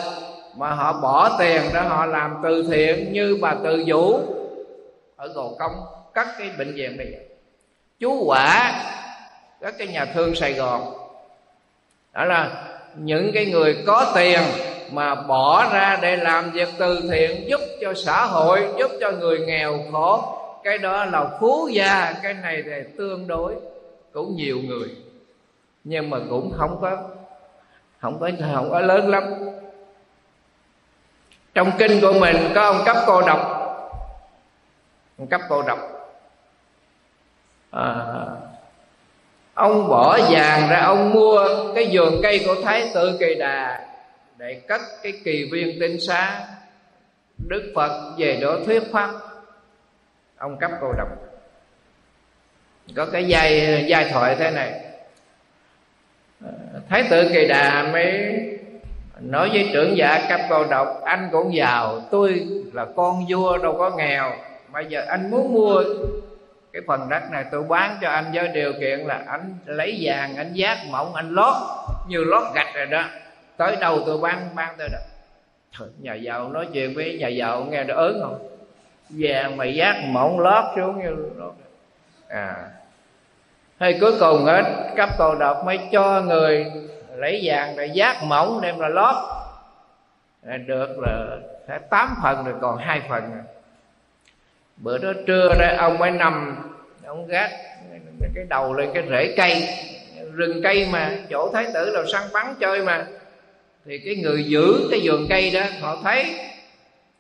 mà họ bỏ tiền để họ làm từ thiện như bà từ vũ ở gò công cắt cái bệnh viện này. Chú quả các cái nhà thương sài gòn. Đó là những cái người có tiền mà bỏ ra để làm việc từ thiện, giúp cho xã hội, giúp cho người nghèo khổ cái đó là phú gia cái này thì tương đối cũng nhiều người. Nhưng mà cũng không có không có không có lớn lắm. Trong kinh của mình có ông cấp cô độc. Ông cấp cô độc. À, ông bỏ vàng ra ông mua cái vườn cây của thái tử kỳ đà để cất cái kỳ viên tinh xá. Đức phật về đó thuyết pháp ông cấp cô độc. Có cái giai giai thoại thế này. Ờ, Thái tử kỳ đà mới nói với trưởng giả cấp cô độc anh cũng giàu tôi là con vua đâu có nghèo. Bây giờ anh muốn mua cái phần đất này tôi bán cho anh với điều kiện là anh lấy vàng anh giác mỏng anh lót như lót gạch rồi đó. Tới đâu tôi bán bán tới đó. Trời, nhà giàu nói chuyện với nhà giàu nghe nó ớn không? Vàng mày giác mỏng lót xuống như đó. À. Hay cuối cùng hết, cấp cầu độc mới cho người lấy vàng để giác mỏng đem là lót. À, được là phải tám phần rồi còn hai phần rồi bữa đó trưa ra ông mới nằm, ông gác cái đầu lên cái rễ cây, rừng cây mà, chỗ thái tử là săn bắn chơi mà. Thì cái người giữ cái vườn cây đó, họ thấy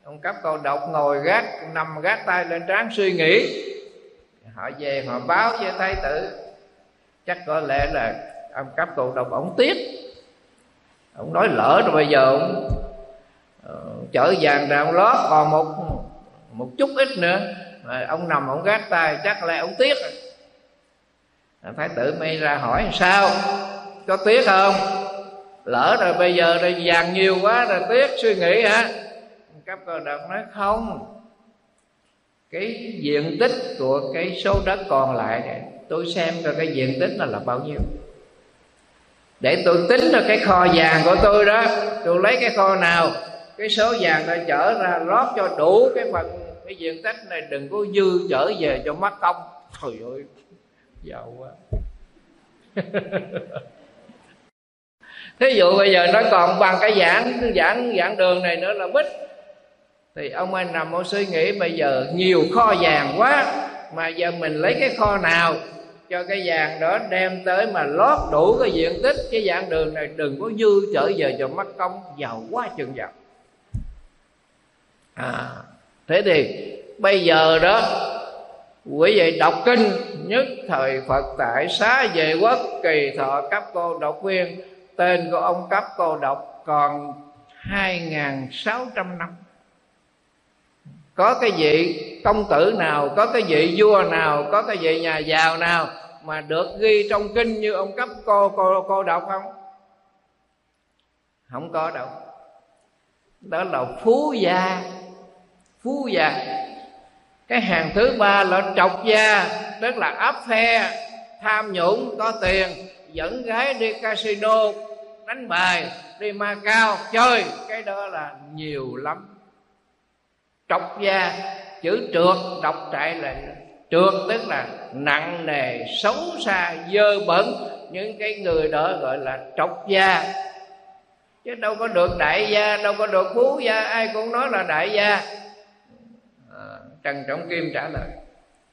ông cấp cầu độc ngồi gác nằm gác tay lên trán suy nghĩ. Họ về họ báo với thái tử. Chắc có lẽ là ông cấp cầu độc ổng tiếc. Ông nói lỡ rồi bây giờ ông uh, ờ, chở vàng ra ông lót còn một một chút ít nữa. Mà ông nằm ông gác tay chắc là ông tiếc. Thái tử mới ra hỏi sao? Có tiếc không? Lỡ rồi bây giờ rồi vàng nhiều quá rồi tiếc suy nghĩ hả? Cấp cơ động nói không. Cái diện tích của cái số đất còn lại này, tôi xem coi cái diện tích nó là bao nhiêu. Để tôi tính ra cái kho vàng của tôi đó, tôi lấy cái kho nào, cái số vàng tôi chở ra lót cho đủ cái phần, cái diện tích này, đừng có dư chở về cho mất công. Trời ơi, giàu quá. Thí dụ bây giờ nó còn bằng cái giảng giảng giảng đường này nữa là bích thì ông anh nằm ông suy nghĩ bây giờ nhiều kho vàng quá, mà giờ mình lấy cái kho nào cho cái vàng đó đem tới mà lót đủ cái diện tích cái dạng đường này, đừng có dư trở về cho mất công giàu quá chừng giàu à thế thì bây giờ đó, quý vị đọc kinh, nhất thời phật tại xá về quốc, kỳ thọ cấp cô độc quyên tên của ông cấp cô độc còn hai ngàn sáu trăm năm có cái vị công tử nào, có cái vị vua nào, có cái vị nhà giàu nào mà được ghi trong kinh như ông cấp cô cô cô đọc không? Không có đâu. Đó là phú gia phú gia. Cái hàng thứ ba là trọc gia, tức là áp phe, tham nhũng, có tiền, dẫn gái đi casino, đánh bài, đi ma cao chơi. Cái đó là nhiều lắm trọc da chữ trượt đọc trại là trượt tức là nặng nề xấu xa dơ bẩn. Những cái người đó gọi là trọc da. Chứ đâu có được đại gia đâu có được phú gia ai cũng nói là đại gia. À, Trần trọng kim trả lời.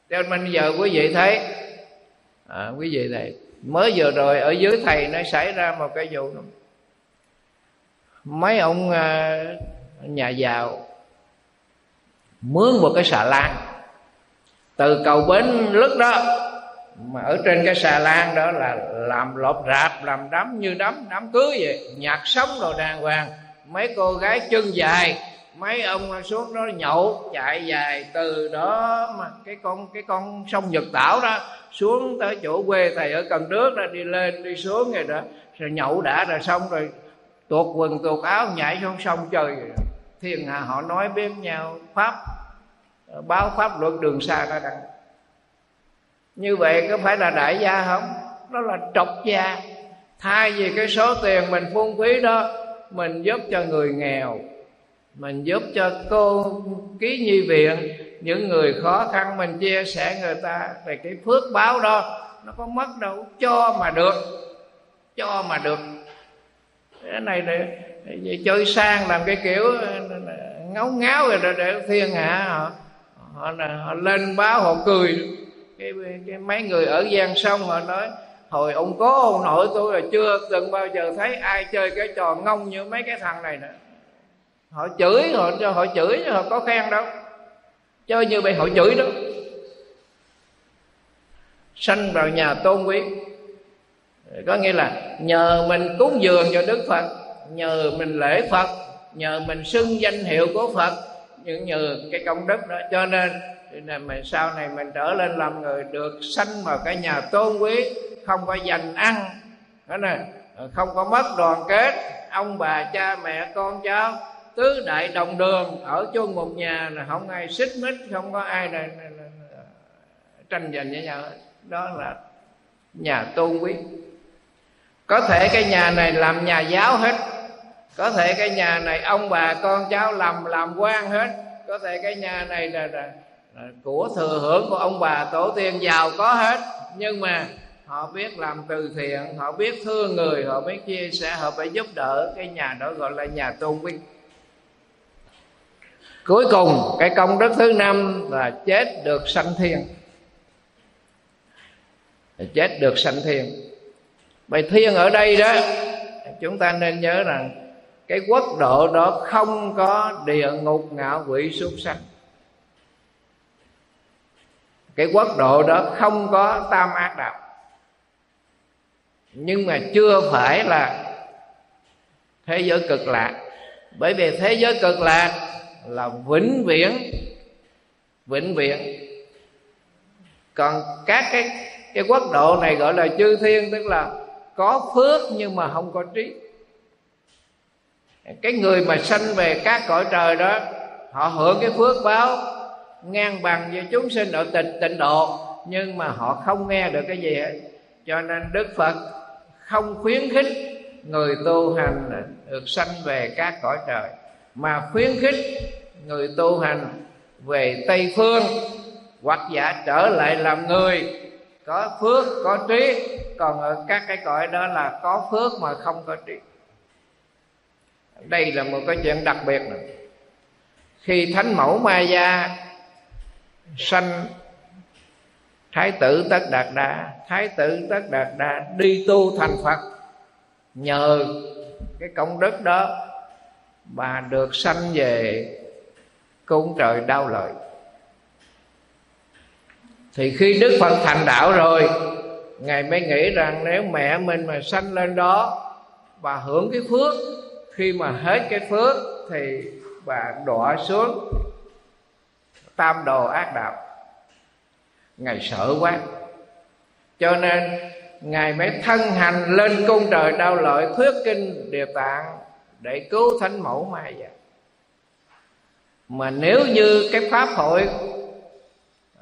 Cho nên giờ quý vị thấy à, quý vị này mới vừa rồi ở dưới thầy nó xảy ra một cái vụ. Đó. mấy ông à, nhà giàu mướn một cái xà lan. Từ cầu bến lức đó, mà ở trên cái xà lan đó là làm lộp rạp, làm đám như đám đám cưới vậy. Nhạc sống đồ đàng hoàng. Mấy cô gái chân dài, mấy ông xuống đó nhậu, chạy dài. Từ đó mà cái con cái con sông Nhật Tảo đó, xuống tới chỗ quê thầy ở Cần Đước đó, đi lên, đi xuống rồi đó. Rồi nhậu đã, rồi xong rồi tuột quần tuột áo nhảy xuống sông chơi thiên hạ họ nói bên nhau, pháp ờ, báo pháp luật đường xa ra đặng như vậy có phải là đại gia không? Đó là trọc gia. Thay vì cái số tiền mình phung phí đó, mình giúp cho người nghèo, mình giúp cho cô ký nhi viện, những người khó khăn mình chia sẻ người ta về cái phước báo đó, nó có mất đâu, cho mà được, cho mà được cái này để, để chơi sang làm cái kiểu ờ, ngáo ngáo rồi để, để thiên hạ họ, họ, họ lên báo họ cười. Cái, cái mấy người ở giang sông họ nói hồi ông cố ông nội tôi là chưa từng bao giờ thấy ai chơi cái trò ngông như mấy cái thằng này nữa họ chửi họ cho họ chửi họ có khen đâu. Chơi như vậy họ chửi đó. Sanh vào nhà tôn quý có nghĩa là nhờ mình cúng dường cho đức phật nhờ mình lễ phật nhờ mình xưng danh hiệu của phật những nhờ cái công đức đó. Cho nên là mình sau này mình trở lên làm người được sanh vào cái nhà tôn quý không có dành ăn đó nè không có mất đoàn kết ông bà cha mẹ con cháu tứ đại đồng đường ở chung một nhà là không ai xích mích không có ai này, này, này, tranh giành với nhau đó là nhà tôn quý có thể cái nhà này làm nhà giáo hết. Có thể cái nhà này ông bà con cháu làm làm quan hết. Có thể cái nhà này là, là, là của thừa hưởng của ông bà tổ tiên giàu có hết. Nhưng mà họ biết làm từ thiện họ biết thương người họ biết chia sẻ họ phải giúp đỡ cái nhà đó gọi là nhà tôn vinh. Cuối cùng cái công đức thứ năm là chết được sanh thiên. Chết được sanh thiên bài thiên ở đây đó, chúng ta nên nhớ rằng cái quốc độ đó không có địa ngục ngạo quỷ súc sanh cái quốc độ đó không có tam ác đạo. Nhưng mà chưa phải là thế giới cực lạc. Bởi vì thế giới cực lạc là vĩnh viễn vĩnh viễn. Còn các cái cái quốc độ này gọi là chư thiên, tức là có phước nhưng mà không có trí. Cái người mà sanh về các cõi trời đó, họ hưởng cái phước báo ngang bằng với chúng sinh ở tịnh tịnh độ, nhưng mà họ không nghe được cái gì hết. Cho nên đức phật không khuyến khích người tu hành được sanh về các cõi trời, mà khuyến khích người tu hành về tây phương, hoặc giả trở lại làm người, có phước, có trí còn ở các cái cõi đó là có phước mà không có trí đây là một cái chuyện đặc biệt nữa khi thánh mẫu ma gia sanh thái tử tất đạt đa, thái tử tất đạt đa đi tu thành phật, nhờ cái công đức đó bà được sanh về cung trời đau lợi. Thì khi đức phật thành đạo rồi ngài mới nghĩ rằng nếu mẹ mình mà sanh lên đó bà hưởng cái phước, khi mà hết cái phước thì bà đọa xuống tam đồ ác đạo. Ngài sợ quá. Cho nên ngài mới thân hành lên cung trời đau lợi thuyết kinh địa tạng để cứu thánh mẫu mai vậy mà nếu như cái pháp hội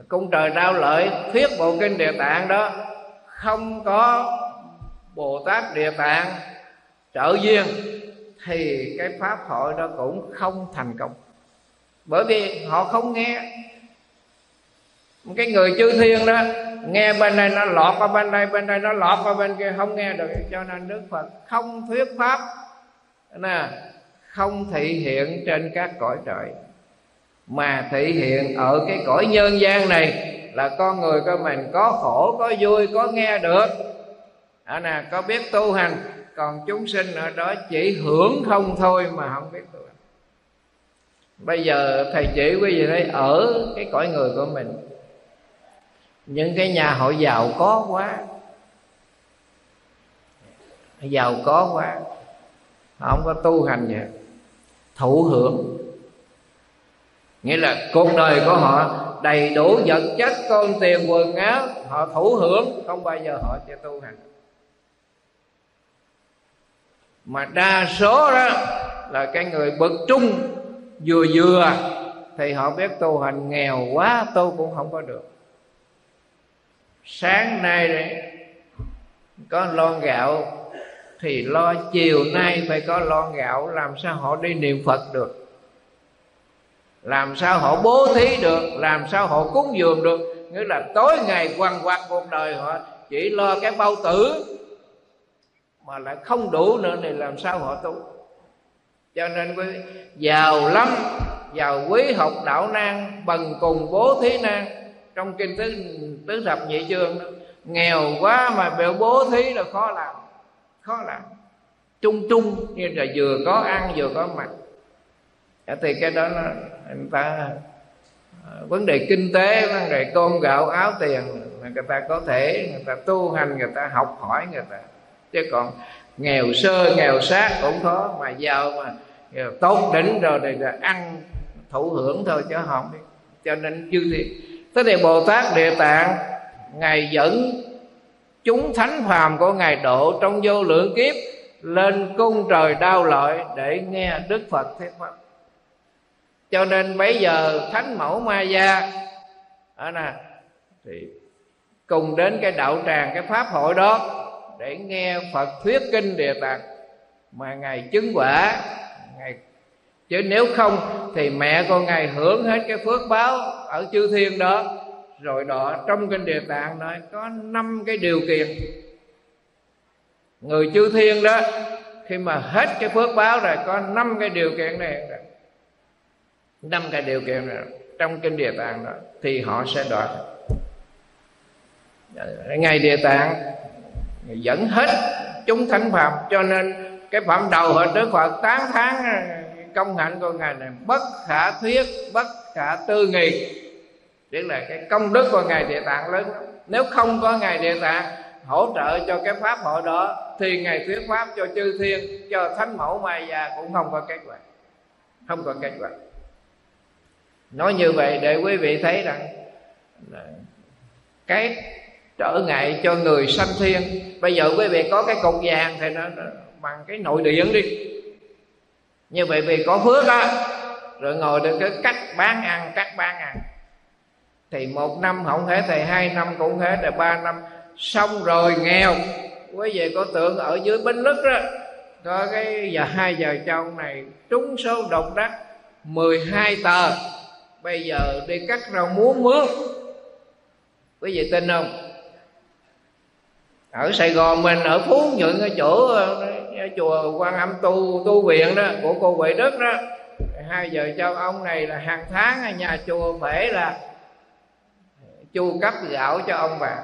cung trời đau lợi thuyết bộ kinh địa tạng đó không có bồ tát địa tạng trợ duyên, thì cái pháp hội đó cũng không thành công. Bởi vì họ không nghe. Cái người chư thiên đó, nghe bên đây nó lọt qua bên đây bên đây nó lọt qua bên kia, không nghe được. Cho nên đức phật không thuyết pháp, nè, không thị hiện trên các cõi trời, mà thị hiện ở cái cõi nhân gian này là con người của mình, có khổ, có vui, có nghe được. À nè, có biết tu hành, còn chúng sinh ở đó chỉ hưởng không thôi mà không biết tu hành. Bây giờ thầy chỉ quý vị thấy ở cái cõi người của mình, những cái nhà họ giàu có quá. Giàu có quá, họ không có tu hành vậy thụ hưởng. Nghĩa là cuộc đời của họ đầy đủ vật chất, con tiền, quần áo, họ thụ hưởng, không bao giờ họ cho tu hành. Mà đa số đó là cái người bậc trung vừa vừa thì họ biết tu hành, nghèo quá tu cũng không có được. Sáng nay đấy, có lon gạo thì lo chiều nay phải có lon gạo, làm sao họ đi niệm phật được? Làm sao họ bố thí được, làm sao họ cúng dường được? Nghĩa là tối ngày quằn quặt cuộc đời họ chỉ lo cái bao tử mà lại không đủ nữa thì làm sao họ tu? Cho nên quý giàu lắm, giàu quý học đạo nan, bần cùng bố thí nan. Trong kinh tứ tứ thập nhị chương nghèo quá mà biểu bố thí là khó làm khó làm. Chung chung, như là vừa có ăn, vừa có mặc. Dạ, thì cái đó nó, người ta à, vấn đề kinh tế, vấn đề cơm gạo, áo tiền người ta có thể, người ta tu hành, người ta học hỏi, người ta, chứ còn nghèo sơ, nghèo sát cũng khó, mà giàu mà tốt đỉnh rồi thì là ăn thụ hưởng thôi, chứ không biết. Cho nên chư thì thế thì bồ tát địa tạng, ngài dẫn chúng thánh phàm của ngài độ trong vô lượng kiếp lên cung trời đau lợi để nghe đức phật thuyết pháp cho nên bây giờ thánh mẫu ma gia ở à, nè, thì cùng đến cái đạo tràng, cái pháp hội đó để nghe phật thuyết kinh địa tạng. Mà ngài chứng quả, ngài, chứ nếu không thì mẹ con ngài hưởng hết cái phước báo ở chư thiên đó. Rồi đó, trong kinh địa tạng nói, có năm cái điều kiện. Người chư thiên đó, khi mà hết cái phước báo rồi, có năm cái điều kiện này năm cái điều kiện này trong kinh địa tạng đó, thì họ sẽ đoạt ngày địa tạng, dẫn hết chúng thánh phạm. Cho nên cái phẩm đầu hồi đức phật 8 tháng, công hạnh của ngài này bất khả thuyết, bất khả tư nghị. Tức là cái công đức của ngài địa tạng lớn. Nếu không có ngài địa tạng hỗ trợ cho cái pháp hội đó, thì ngài thuyết pháp cho chư thiên, cho thánh mẫu mai già cũng không có kết quả. Không có kết quả nói như vậy để quý vị thấy rằng cái trở ngại cho người sanh thiên. Bây giờ quý vị có cái cục vàng thì nó, nó bằng cái nội điện đi. Như vậy vì có phước á rồi ngồi được cái cắt bán ăn cắt bán ăn. Thì một năm không hết thì hai năm cũng hết rồi ba năm xong rồi nghèo. Quý vị có tượng ở dưới bến lức đó có cái giờ hai giờ trong này trúng số độc đắc 12 tờ bây giờ đi cắt rau muống mướn quý vị tin không? Ở sài gòn mình, ở phú nhuận, ở chỗ ờ, ở chùa quan âm tu tu viện đó, của cô huệ đức đó. Hai giờ cho ông này là hàng tháng nhà chùa phải là chu cấp gạo cho ông bà.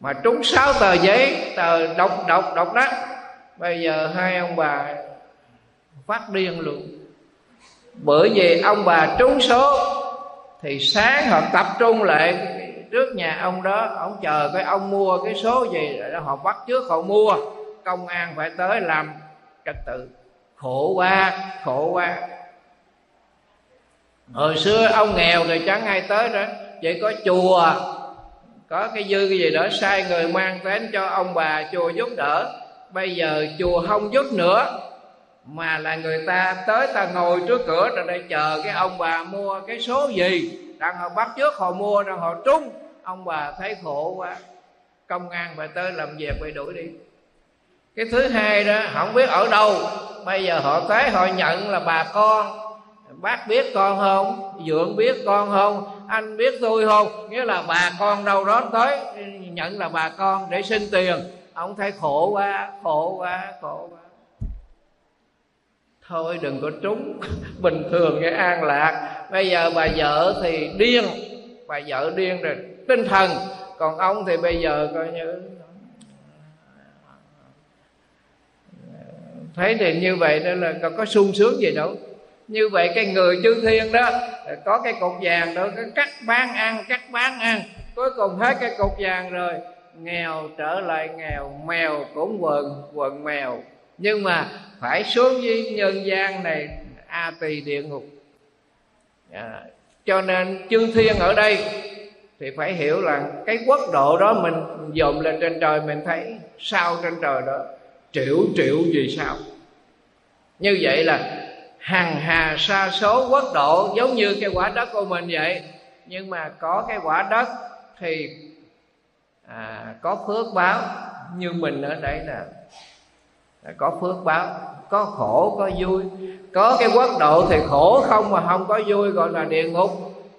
Mà trúng sáu tờ giấy, tờ độc độc độc đó. Bây giờ hai ông bà phát điên luôn bởi vì ông bà trúng số, thì sáng họ tập trung lại trước nhà ông đó. Ông chờ cái ông mua cái số gì, rồi họ bắt trước họ mua. Công an phải tới làm trật tự. Khổ quá khổ quá. Hồi xưa ông nghèo thì chẳng ai tới đó. Chỉ có chùa, có cái dư cái gì đó sai người mang đến cho ông bà chùa giúp đỡ. Bây giờ chùa không giúp nữa mà là người ta tới ta ngồi trước cửa rồi đây chờ cái ông bà mua cái số gì. Đang họ bắt trước họ mua rồi họ trúng. Ông bà thấy khổ quá. Công an phải tới làm việc phải đuổi đi. Cái thứ hai đó, không biết ở đâu. Bây giờ họ tới họ nhận là bà con. Bác biết con không? Dượng biết con không? Anh biết tôi không? Nghĩa là bà con đâu đó tới, nhận là bà con để xin tiền. Ông thấy khổ quá khổ quá khổ quá thôi đừng có trúng. Bình thường cái an lạc. Bây giờ bà vợ thì điên. Bà vợ điên rồi. Tinh thần. Còn ông thì bây giờ coi như thấy thì như vậy đó là có, có sung sướng gì đâu. Như vậy cái người chư thiên đó có cái cục vàng đó cái cắt bán ăn cắt bán ăn. Cuối cùng hết cái cục vàng rồi. Nghèo trở lại nghèo mèo cũng quần quần mèo. Nhưng mà phải xuống dưới nhân gian này a tỳ địa ngục. À, cho nên chư thiên ở đây thì phải hiểu là cái quốc độ đó mình dồn lên trên trời mình thấy sao trên trời đó? Triệu triệu gì sao? Như vậy là hàng hà sa số quốc độ giống như cái quả đất của mình vậy. Nhưng mà có cái quả đất thì à, có phước báo như mình ở đây là có phước báo, có khổ, có vui. Có cái quốc độ thì khổ không mà không có vui gọi là địa ngục.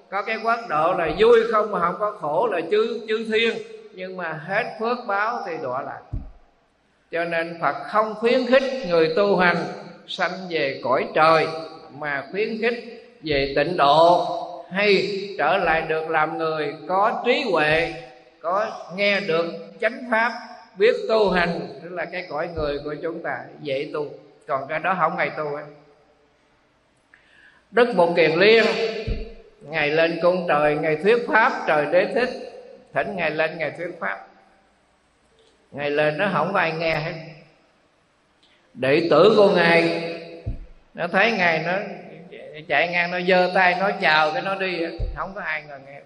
Có cái quốc độ là vui không mà không có khổ là chư chư thiên. Nhưng mà hết phước báo thì đọa lạc. Cho nên phật không khuyến khích người tu hành sanh về cõi trời, mà khuyến khích về tịnh độ, hay trở lại được làm người có trí huệ, có nghe được chánh pháp biết tu hành, tức là cái cõi người của chúng ta, dễ tu. Còn cái đó không ngày tu ấy. đức một kiền liên, ngày lên cung trời, ngày thuyết pháp, trời đế thích. Thỉnh ngày lên, ngày thuyết pháp. Ngày lên nó không có ai nghe hết. Đệ tử của ngài, nó thấy ngài nó chạy ngang, nó giơ tay, nó chào cái nó đi không có ai ngờ nghe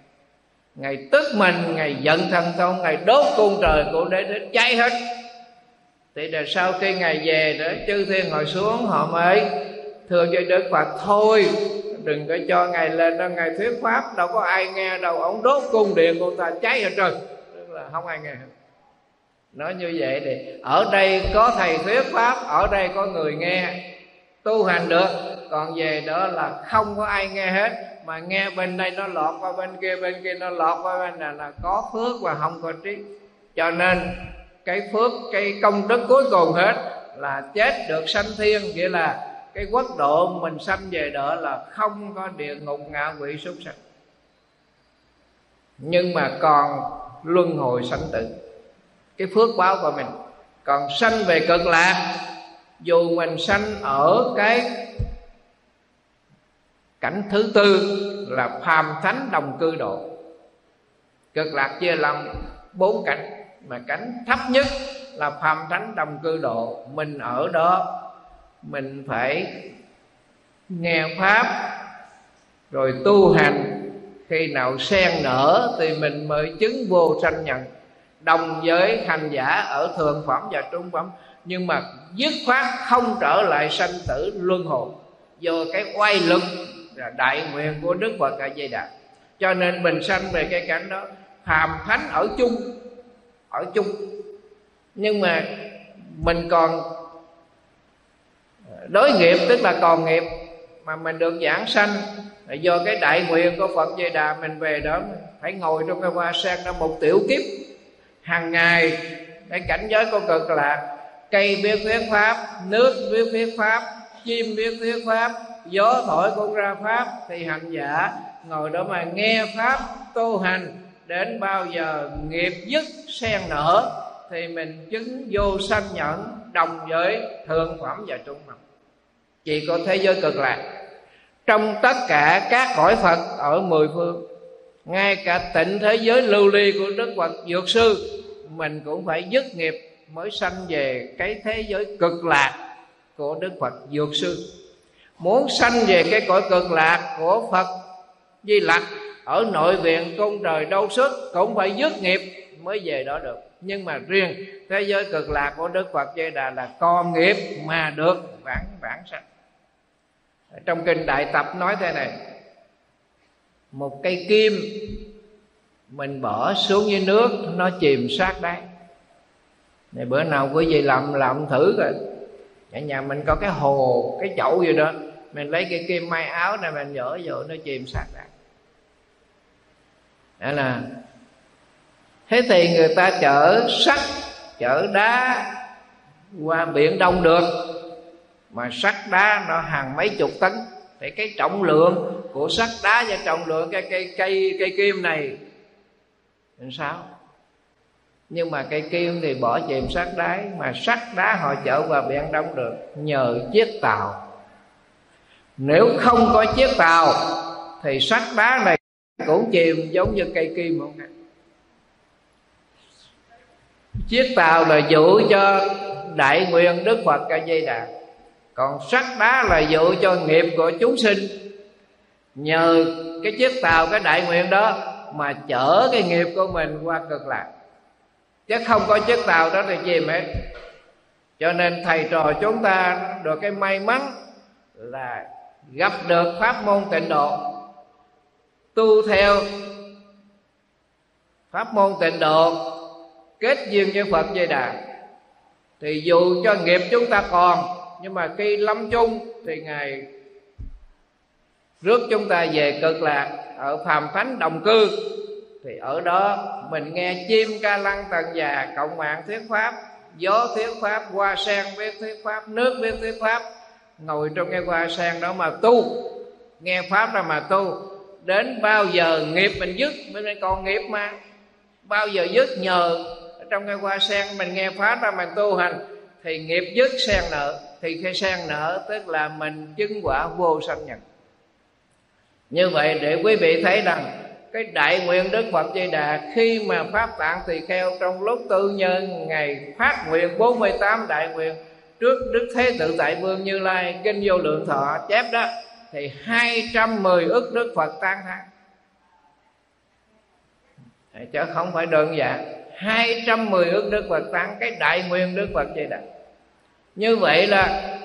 ngày tức mình, ngày giận thần thông, ngày đốt cung trời của đế thích cháy hết. Thì là sau khi ngài về đó chư thiên ngồi xuống, họ mới thưa cho đức phật, thôi, đừng có cho ngài lên đó, ngài thuyết pháp, đâu có ai nghe đâu ông đốt cung điện của ta cháy hết trời tức là không ai nghe. Nói như vậy thì, ở đây có thầy thuyết pháp, ở đây có người nghe, tu hành được, còn về đó là không có ai nghe hết mà nghe bên đây nó lọt qua bên kia bên kia nó lọt qua bên này là có phước và không có trí. Cho nên cái phước, cái công đức cuối cùng hết là chết được sanh thiên. Nghĩa là cái quốc độ mình sanh về đó là không có địa ngục ngạ quỷ súc sanh. Nhưng mà còn luân hồi sanh tử. Cái phước báo của mình. Còn sanh về cực lạc. Dù mình sanh ở cái cảnh thứ tư là phàm thánh đồng cư độ. Cực lạc chia làm bốn cảnh, mà cảnh thấp nhất là phàm thánh đồng cư độ. Mình ở đó, mình phải nghe pháp, rồi tu hành. Khi nào sen nở thì mình mới chứng vô sanh nhận. Đồng với hành giả ở thượng phẩm và trung phẩm, nhưng mà dứt khoát không trở lại sanh tử luân hồi. Do cái oai lực là đại nguyện của đức phật a di đà. Cho nên mình sanh về cái cảnh đó, phàm thánh ở chung ở chung. Nhưng mà mình còn ờ, đối nghiệp, tức là còn nghiệp, mà mình được giảng sanh, là do cái đại nguyện của Phật Di Đà mình về đó, phải ngồi trong cái hoa sen đó một tiểu kiếp. Hàng ngày, cái cảnh giới của cực lạc cây biết thuyết pháp, nước biết thuyết pháp, chim biết thuyết pháp gió thổi cũng ra pháp thì hành giả ngồi đó mà nghe pháp tu hành. Đến bao giờ nghiệp dứt, sen nở, thì mình chứng vô sanh nhẫn, đồng với thượng phẩm và trung phẩm chỉ có thế giới cực lạc. Trong tất cả các cõi phật ở mười phương, ngay cả tịnh thế giới lưu ly của đức phật dược sư, mình cũng phải dứt nghiệp mới sanh về cái thế giới cực lạc của đức phật dược sư muốn sanh về cái cõi cực lạc của phật di lặc, ở nội viện cung trời đâu sức cũng phải dứt nghiệp mới về đó được. Nhưng mà riêng thế giới cực lạc của đức phật di đà là con nghiệp mà được vãng vãng sanh. Trong kinh đại tập nói thế này, một cây kim mình bỏ xuống dưới nước, nó chìm sát đáy. Này, bữa nào quý vị làm làm thử rồi ở nhà mình có cái hồ, cái chậu gì đó mình lấy cái kim may áo này mình dở vô, nó chìm sạc đáy đó là, thế thì người ta chở sắt, chở đá qua biển đông được, mà sắt đá nó hàng mấy chục tấn. Thì cái trọng lượng của sắt đá và trọng lượng cái cây cây cây kim này, làm sao? Nhưng mà cây kim thì bỏ chìm sắt đá, mà sắt đá họ chở qua biển đông được nhờ chiếc tàu nếu không có chiếc tàu thì sắt đá này cũng chìm giống như cây kim không chiếc tàu là dụ cho đại nguyện đức phật ca dây đà. Còn sắt đá là dụ cho nghiệp của chúng sinh. Nhờ cái chiếc tàu cái đại nguyện đó mà chở cái nghiệp của mình qua cực lạc. Chứ không có chiếc tàu đó thì chìm hết cho nên thầy trò chúng ta được cái may mắn là gặp được pháp môn tịnh độ. Tu theo pháp môn tịnh độ, kết duyên với phật di đà. Thì dù cho nghiệp chúng ta còn, nhưng mà khi lâm chung thì ngài rước chúng ta về cực lạc ở phàm thánh đồng cư. Thì ở đó mình nghe chim ca lăng tần già, cộng mạng thuyết pháp, gió thuyết pháp, hoa sen biết thuyết pháp, nước biết thuyết pháp ngồi trong cái hoa sen đó mà tu. Nghe pháp ra mà tu. Đến bao giờ nghiệp mình dứt mình còn nghiệp mà. Bao giờ dứt nhờ. Trong cái hoa sen mình nghe pháp ra mình tu hành, thì nghiệp dứt sen nợ thì khi sen nợ tức là mình chứng quả vô sanh nhật như vậy để quý vị thấy rằng, cái đại nguyện đức phật di đà khi mà pháp tạng tỳ kheo trong lúc tư nhân ngày phát nguyện 48 đại nguyện trước đức thế tự tại vương như lai, kinh vô lượng thọ chép đó, thì 210 ức đức phật tan thán. Chứ không phải đơn giản 210 ức đức Phật tăng cái đại nguyện Đức Phật Di Đà như vậy là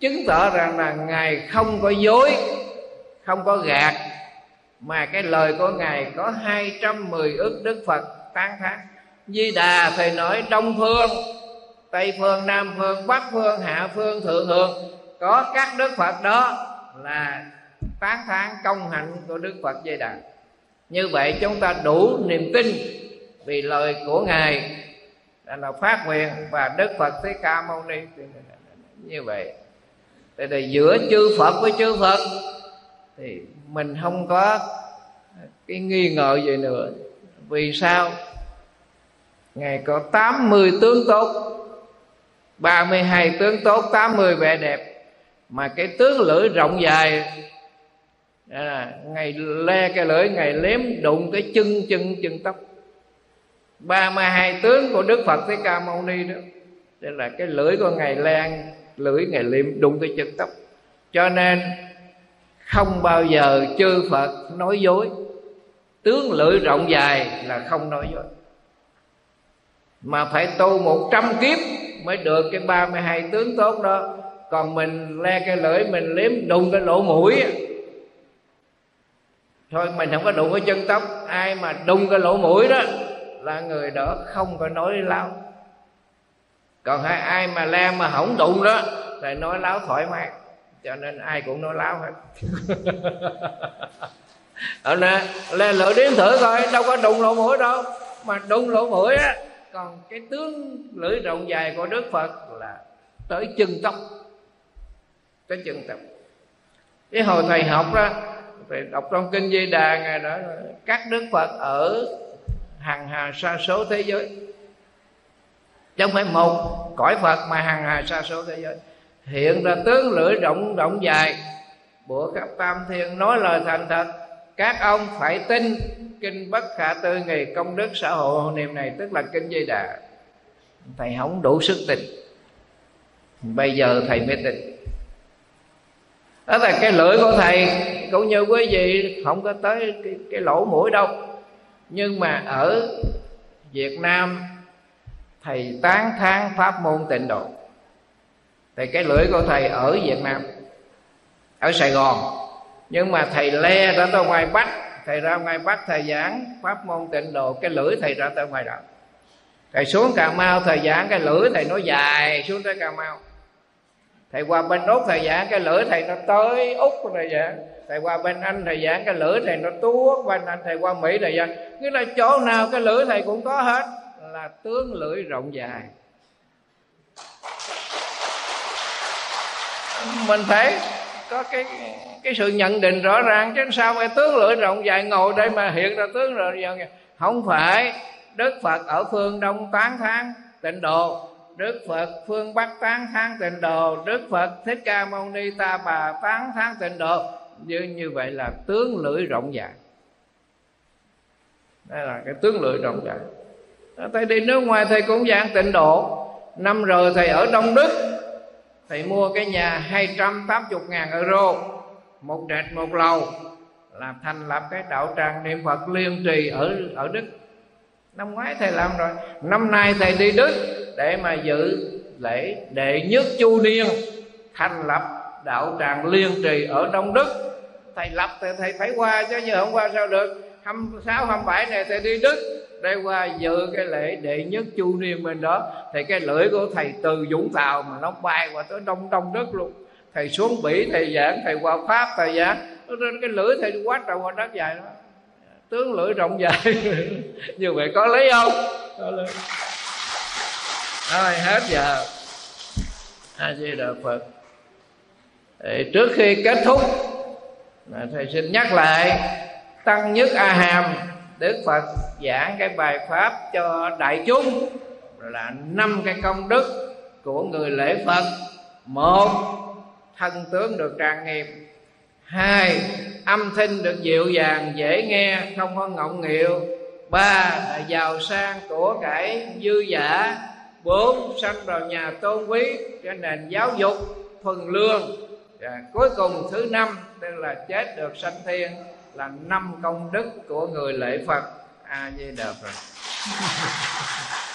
chứng tỏ rằng là ngài không có dối, không có gạt, mà cái lời của ngài có 210 ức đức Phật tán thán. Di Đà thầy nói đông phương Tây phương, Nam phương, Bắc phương, Hạ phương, Thượng phương có các đức Phật đó là tán thán công hạnh của Đức Phật dây Đà. Như vậy chúng ta đủ niềm tin vì lời của ngài là phát nguyện và đức phật thích ca mâu ni. Như vậy, tại đây giữa chư phật với chư phật thì mình không có cái nghi ngờ gì nữa. Vì sao? Ngài có 80 tướng tốt. 32 tướng tốt 80 vẻ đẹp. Mà cái tướng lưỡi rộng dài à, ngày le cái lưỡi ngày liếm đụng cái chân chân chân tóc. Ba mươi hai tướng của đức phật Thế ca mâu ni đó đây là cái lưỡi của ngài lan lưỡi ngài liệm đụng cái chân tóc. Cho nên không bao giờ chư phật nói dối. Tướng lưỡi rộng dài là không nói dối. Mà phải tu một trăm kiếp mới được cái ba mươi hai tướng tốt đó. Còn mình le cái lưỡi, mình liếm, đụng cái lỗ mũi thôi, mình không có đụng cái chân tóc. Ai mà đụng cái lỗ mũi đó là người đó không có nói láo. Còn hai ai mà le mà hỏng đụng đó thì nói láo thoải mái. Cho nên ai cũng nói láo hết. Ở nè, le lưỡi đếm thử coi, đâu có đụng lỗ mũi đâu. Mà đụng lỗ mũi á còn cái tướng lưỡi rộng dài của đức phật là tới chân tóc, tới chân tóc. Cái hồi thầy học đó, thầy đọc trong kinh di đà ngài đó, các đức phật ở hàng hà sa số thế giới. Chứ không phải một cõi phật mà hàng hà sa số thế giới. Hiện ra tướng lưỡi rộng rộng dài của các tam thiên nói lời thành thật, các ông phải tin kinh bất khả tư nghề công đức xã hội. Hộ niệm này tức là kinh di đà. Thầy không đủ sức tình bây giờ thầy mới tình đó là cái lưỡi của thầy. Cũng như quý vị không có tới cái, cái lỗ mũi đâu. Nhưng mà ở Việt Nam thầy tán thán pháp môn tịnh độ. Thì cái lưỡi của thầy ở Việt Nam ở Sài Gòn. Nhưng mà thầy le ra tới ngoài Bắc thầy ra ngoài Bắc thầy giảng pháp môn tịnh độ, cái lưỡi thầy ra tới ngoài đó thầy xuống Cà Mau, thầy giảng cái lưỡi thầy nói dài, xuống tới Cà Mau. Thầy qua bên úc, thầy giảng cái lưỡi thầy nó tới úc thầy giảng. Thầy qua bên anh, thầy giảng cái lưỡi thầy nó tuốt bên anh, thầy qua mỹ thầy giảng. Nghĩa là chỗ nào cái lưỡi thầy cũng có hết, là tướng lưỡi rộng dài. Mình thấy có cái cái sự nhận định rõ ràng, chứ sao phải tướng lưỡi rộng dài ngồi đây mà hiện ra tướng rồi giờ không phải, đức phật ở phương đông tán thán, tịnh độ. Đức Phật phương Bắc tán thán, tịnh độ. Đức Phật Thích Ca Mâu Ni Ta Bà tán thán, tịnh độ. Như như vậy là tướng lưỡi rộng dài. Đây là cái tướng lưỡi rộng dài. Thầy đi nước ngoài thầy cũng giảng tịnh độ. Năm rồi thầy ở Đông Đức thầy mua cái nhà 280 ngàn euro, một trệt một lầu, làm thành lập cái đạo tràng niệm phật liên trì ở ở đức. Năm ngoái thầy làm rồi. Năm nay thầy đi đức để mà dự lễ đệ nhất chu niên thành lập đạo tràng liên trì ở đông đức. Thầy lập thì thầy phải qua chứ giờ không qua sao được. 26, 27 này thầy đi Đức đây qua dự cái lễ đệ nhất chu niên bên đó. Thì cái lưỡi của thầy từ Vũng Tàu mà nó bay qua tới Đông Đông Đức luôn. Thầy xuống Bỉ thầy giảng thầy qua Pháp thầy giảng. Nên cái lưỡi thầy quá trời qua đất dài đó. Tướng lưỡi rộng dài. Như vậy có lấy không? Thôi rồi hết giờ. A di đà phật. Thì trước khi kết thúc thầy xin nhắc lại tăng nhất a hàm đức phật giảng cái bài pháp cho đại chúng. Là năm cái công đức của người lễ phật. Một, thân tướng được trang nghiêm. Hai, âm thanh được dịu dàng, dễ nghe, không có ngọng nghịu. Ba, là giàu sang của cải dư giả. Bốn, sanh vào nhà tôn quý, cho nền giáo dục thuần lương. Và cuối cùng thứ năm, tức là chết được sanh thiên là năm công đức của người lễ phật. A di đà phật.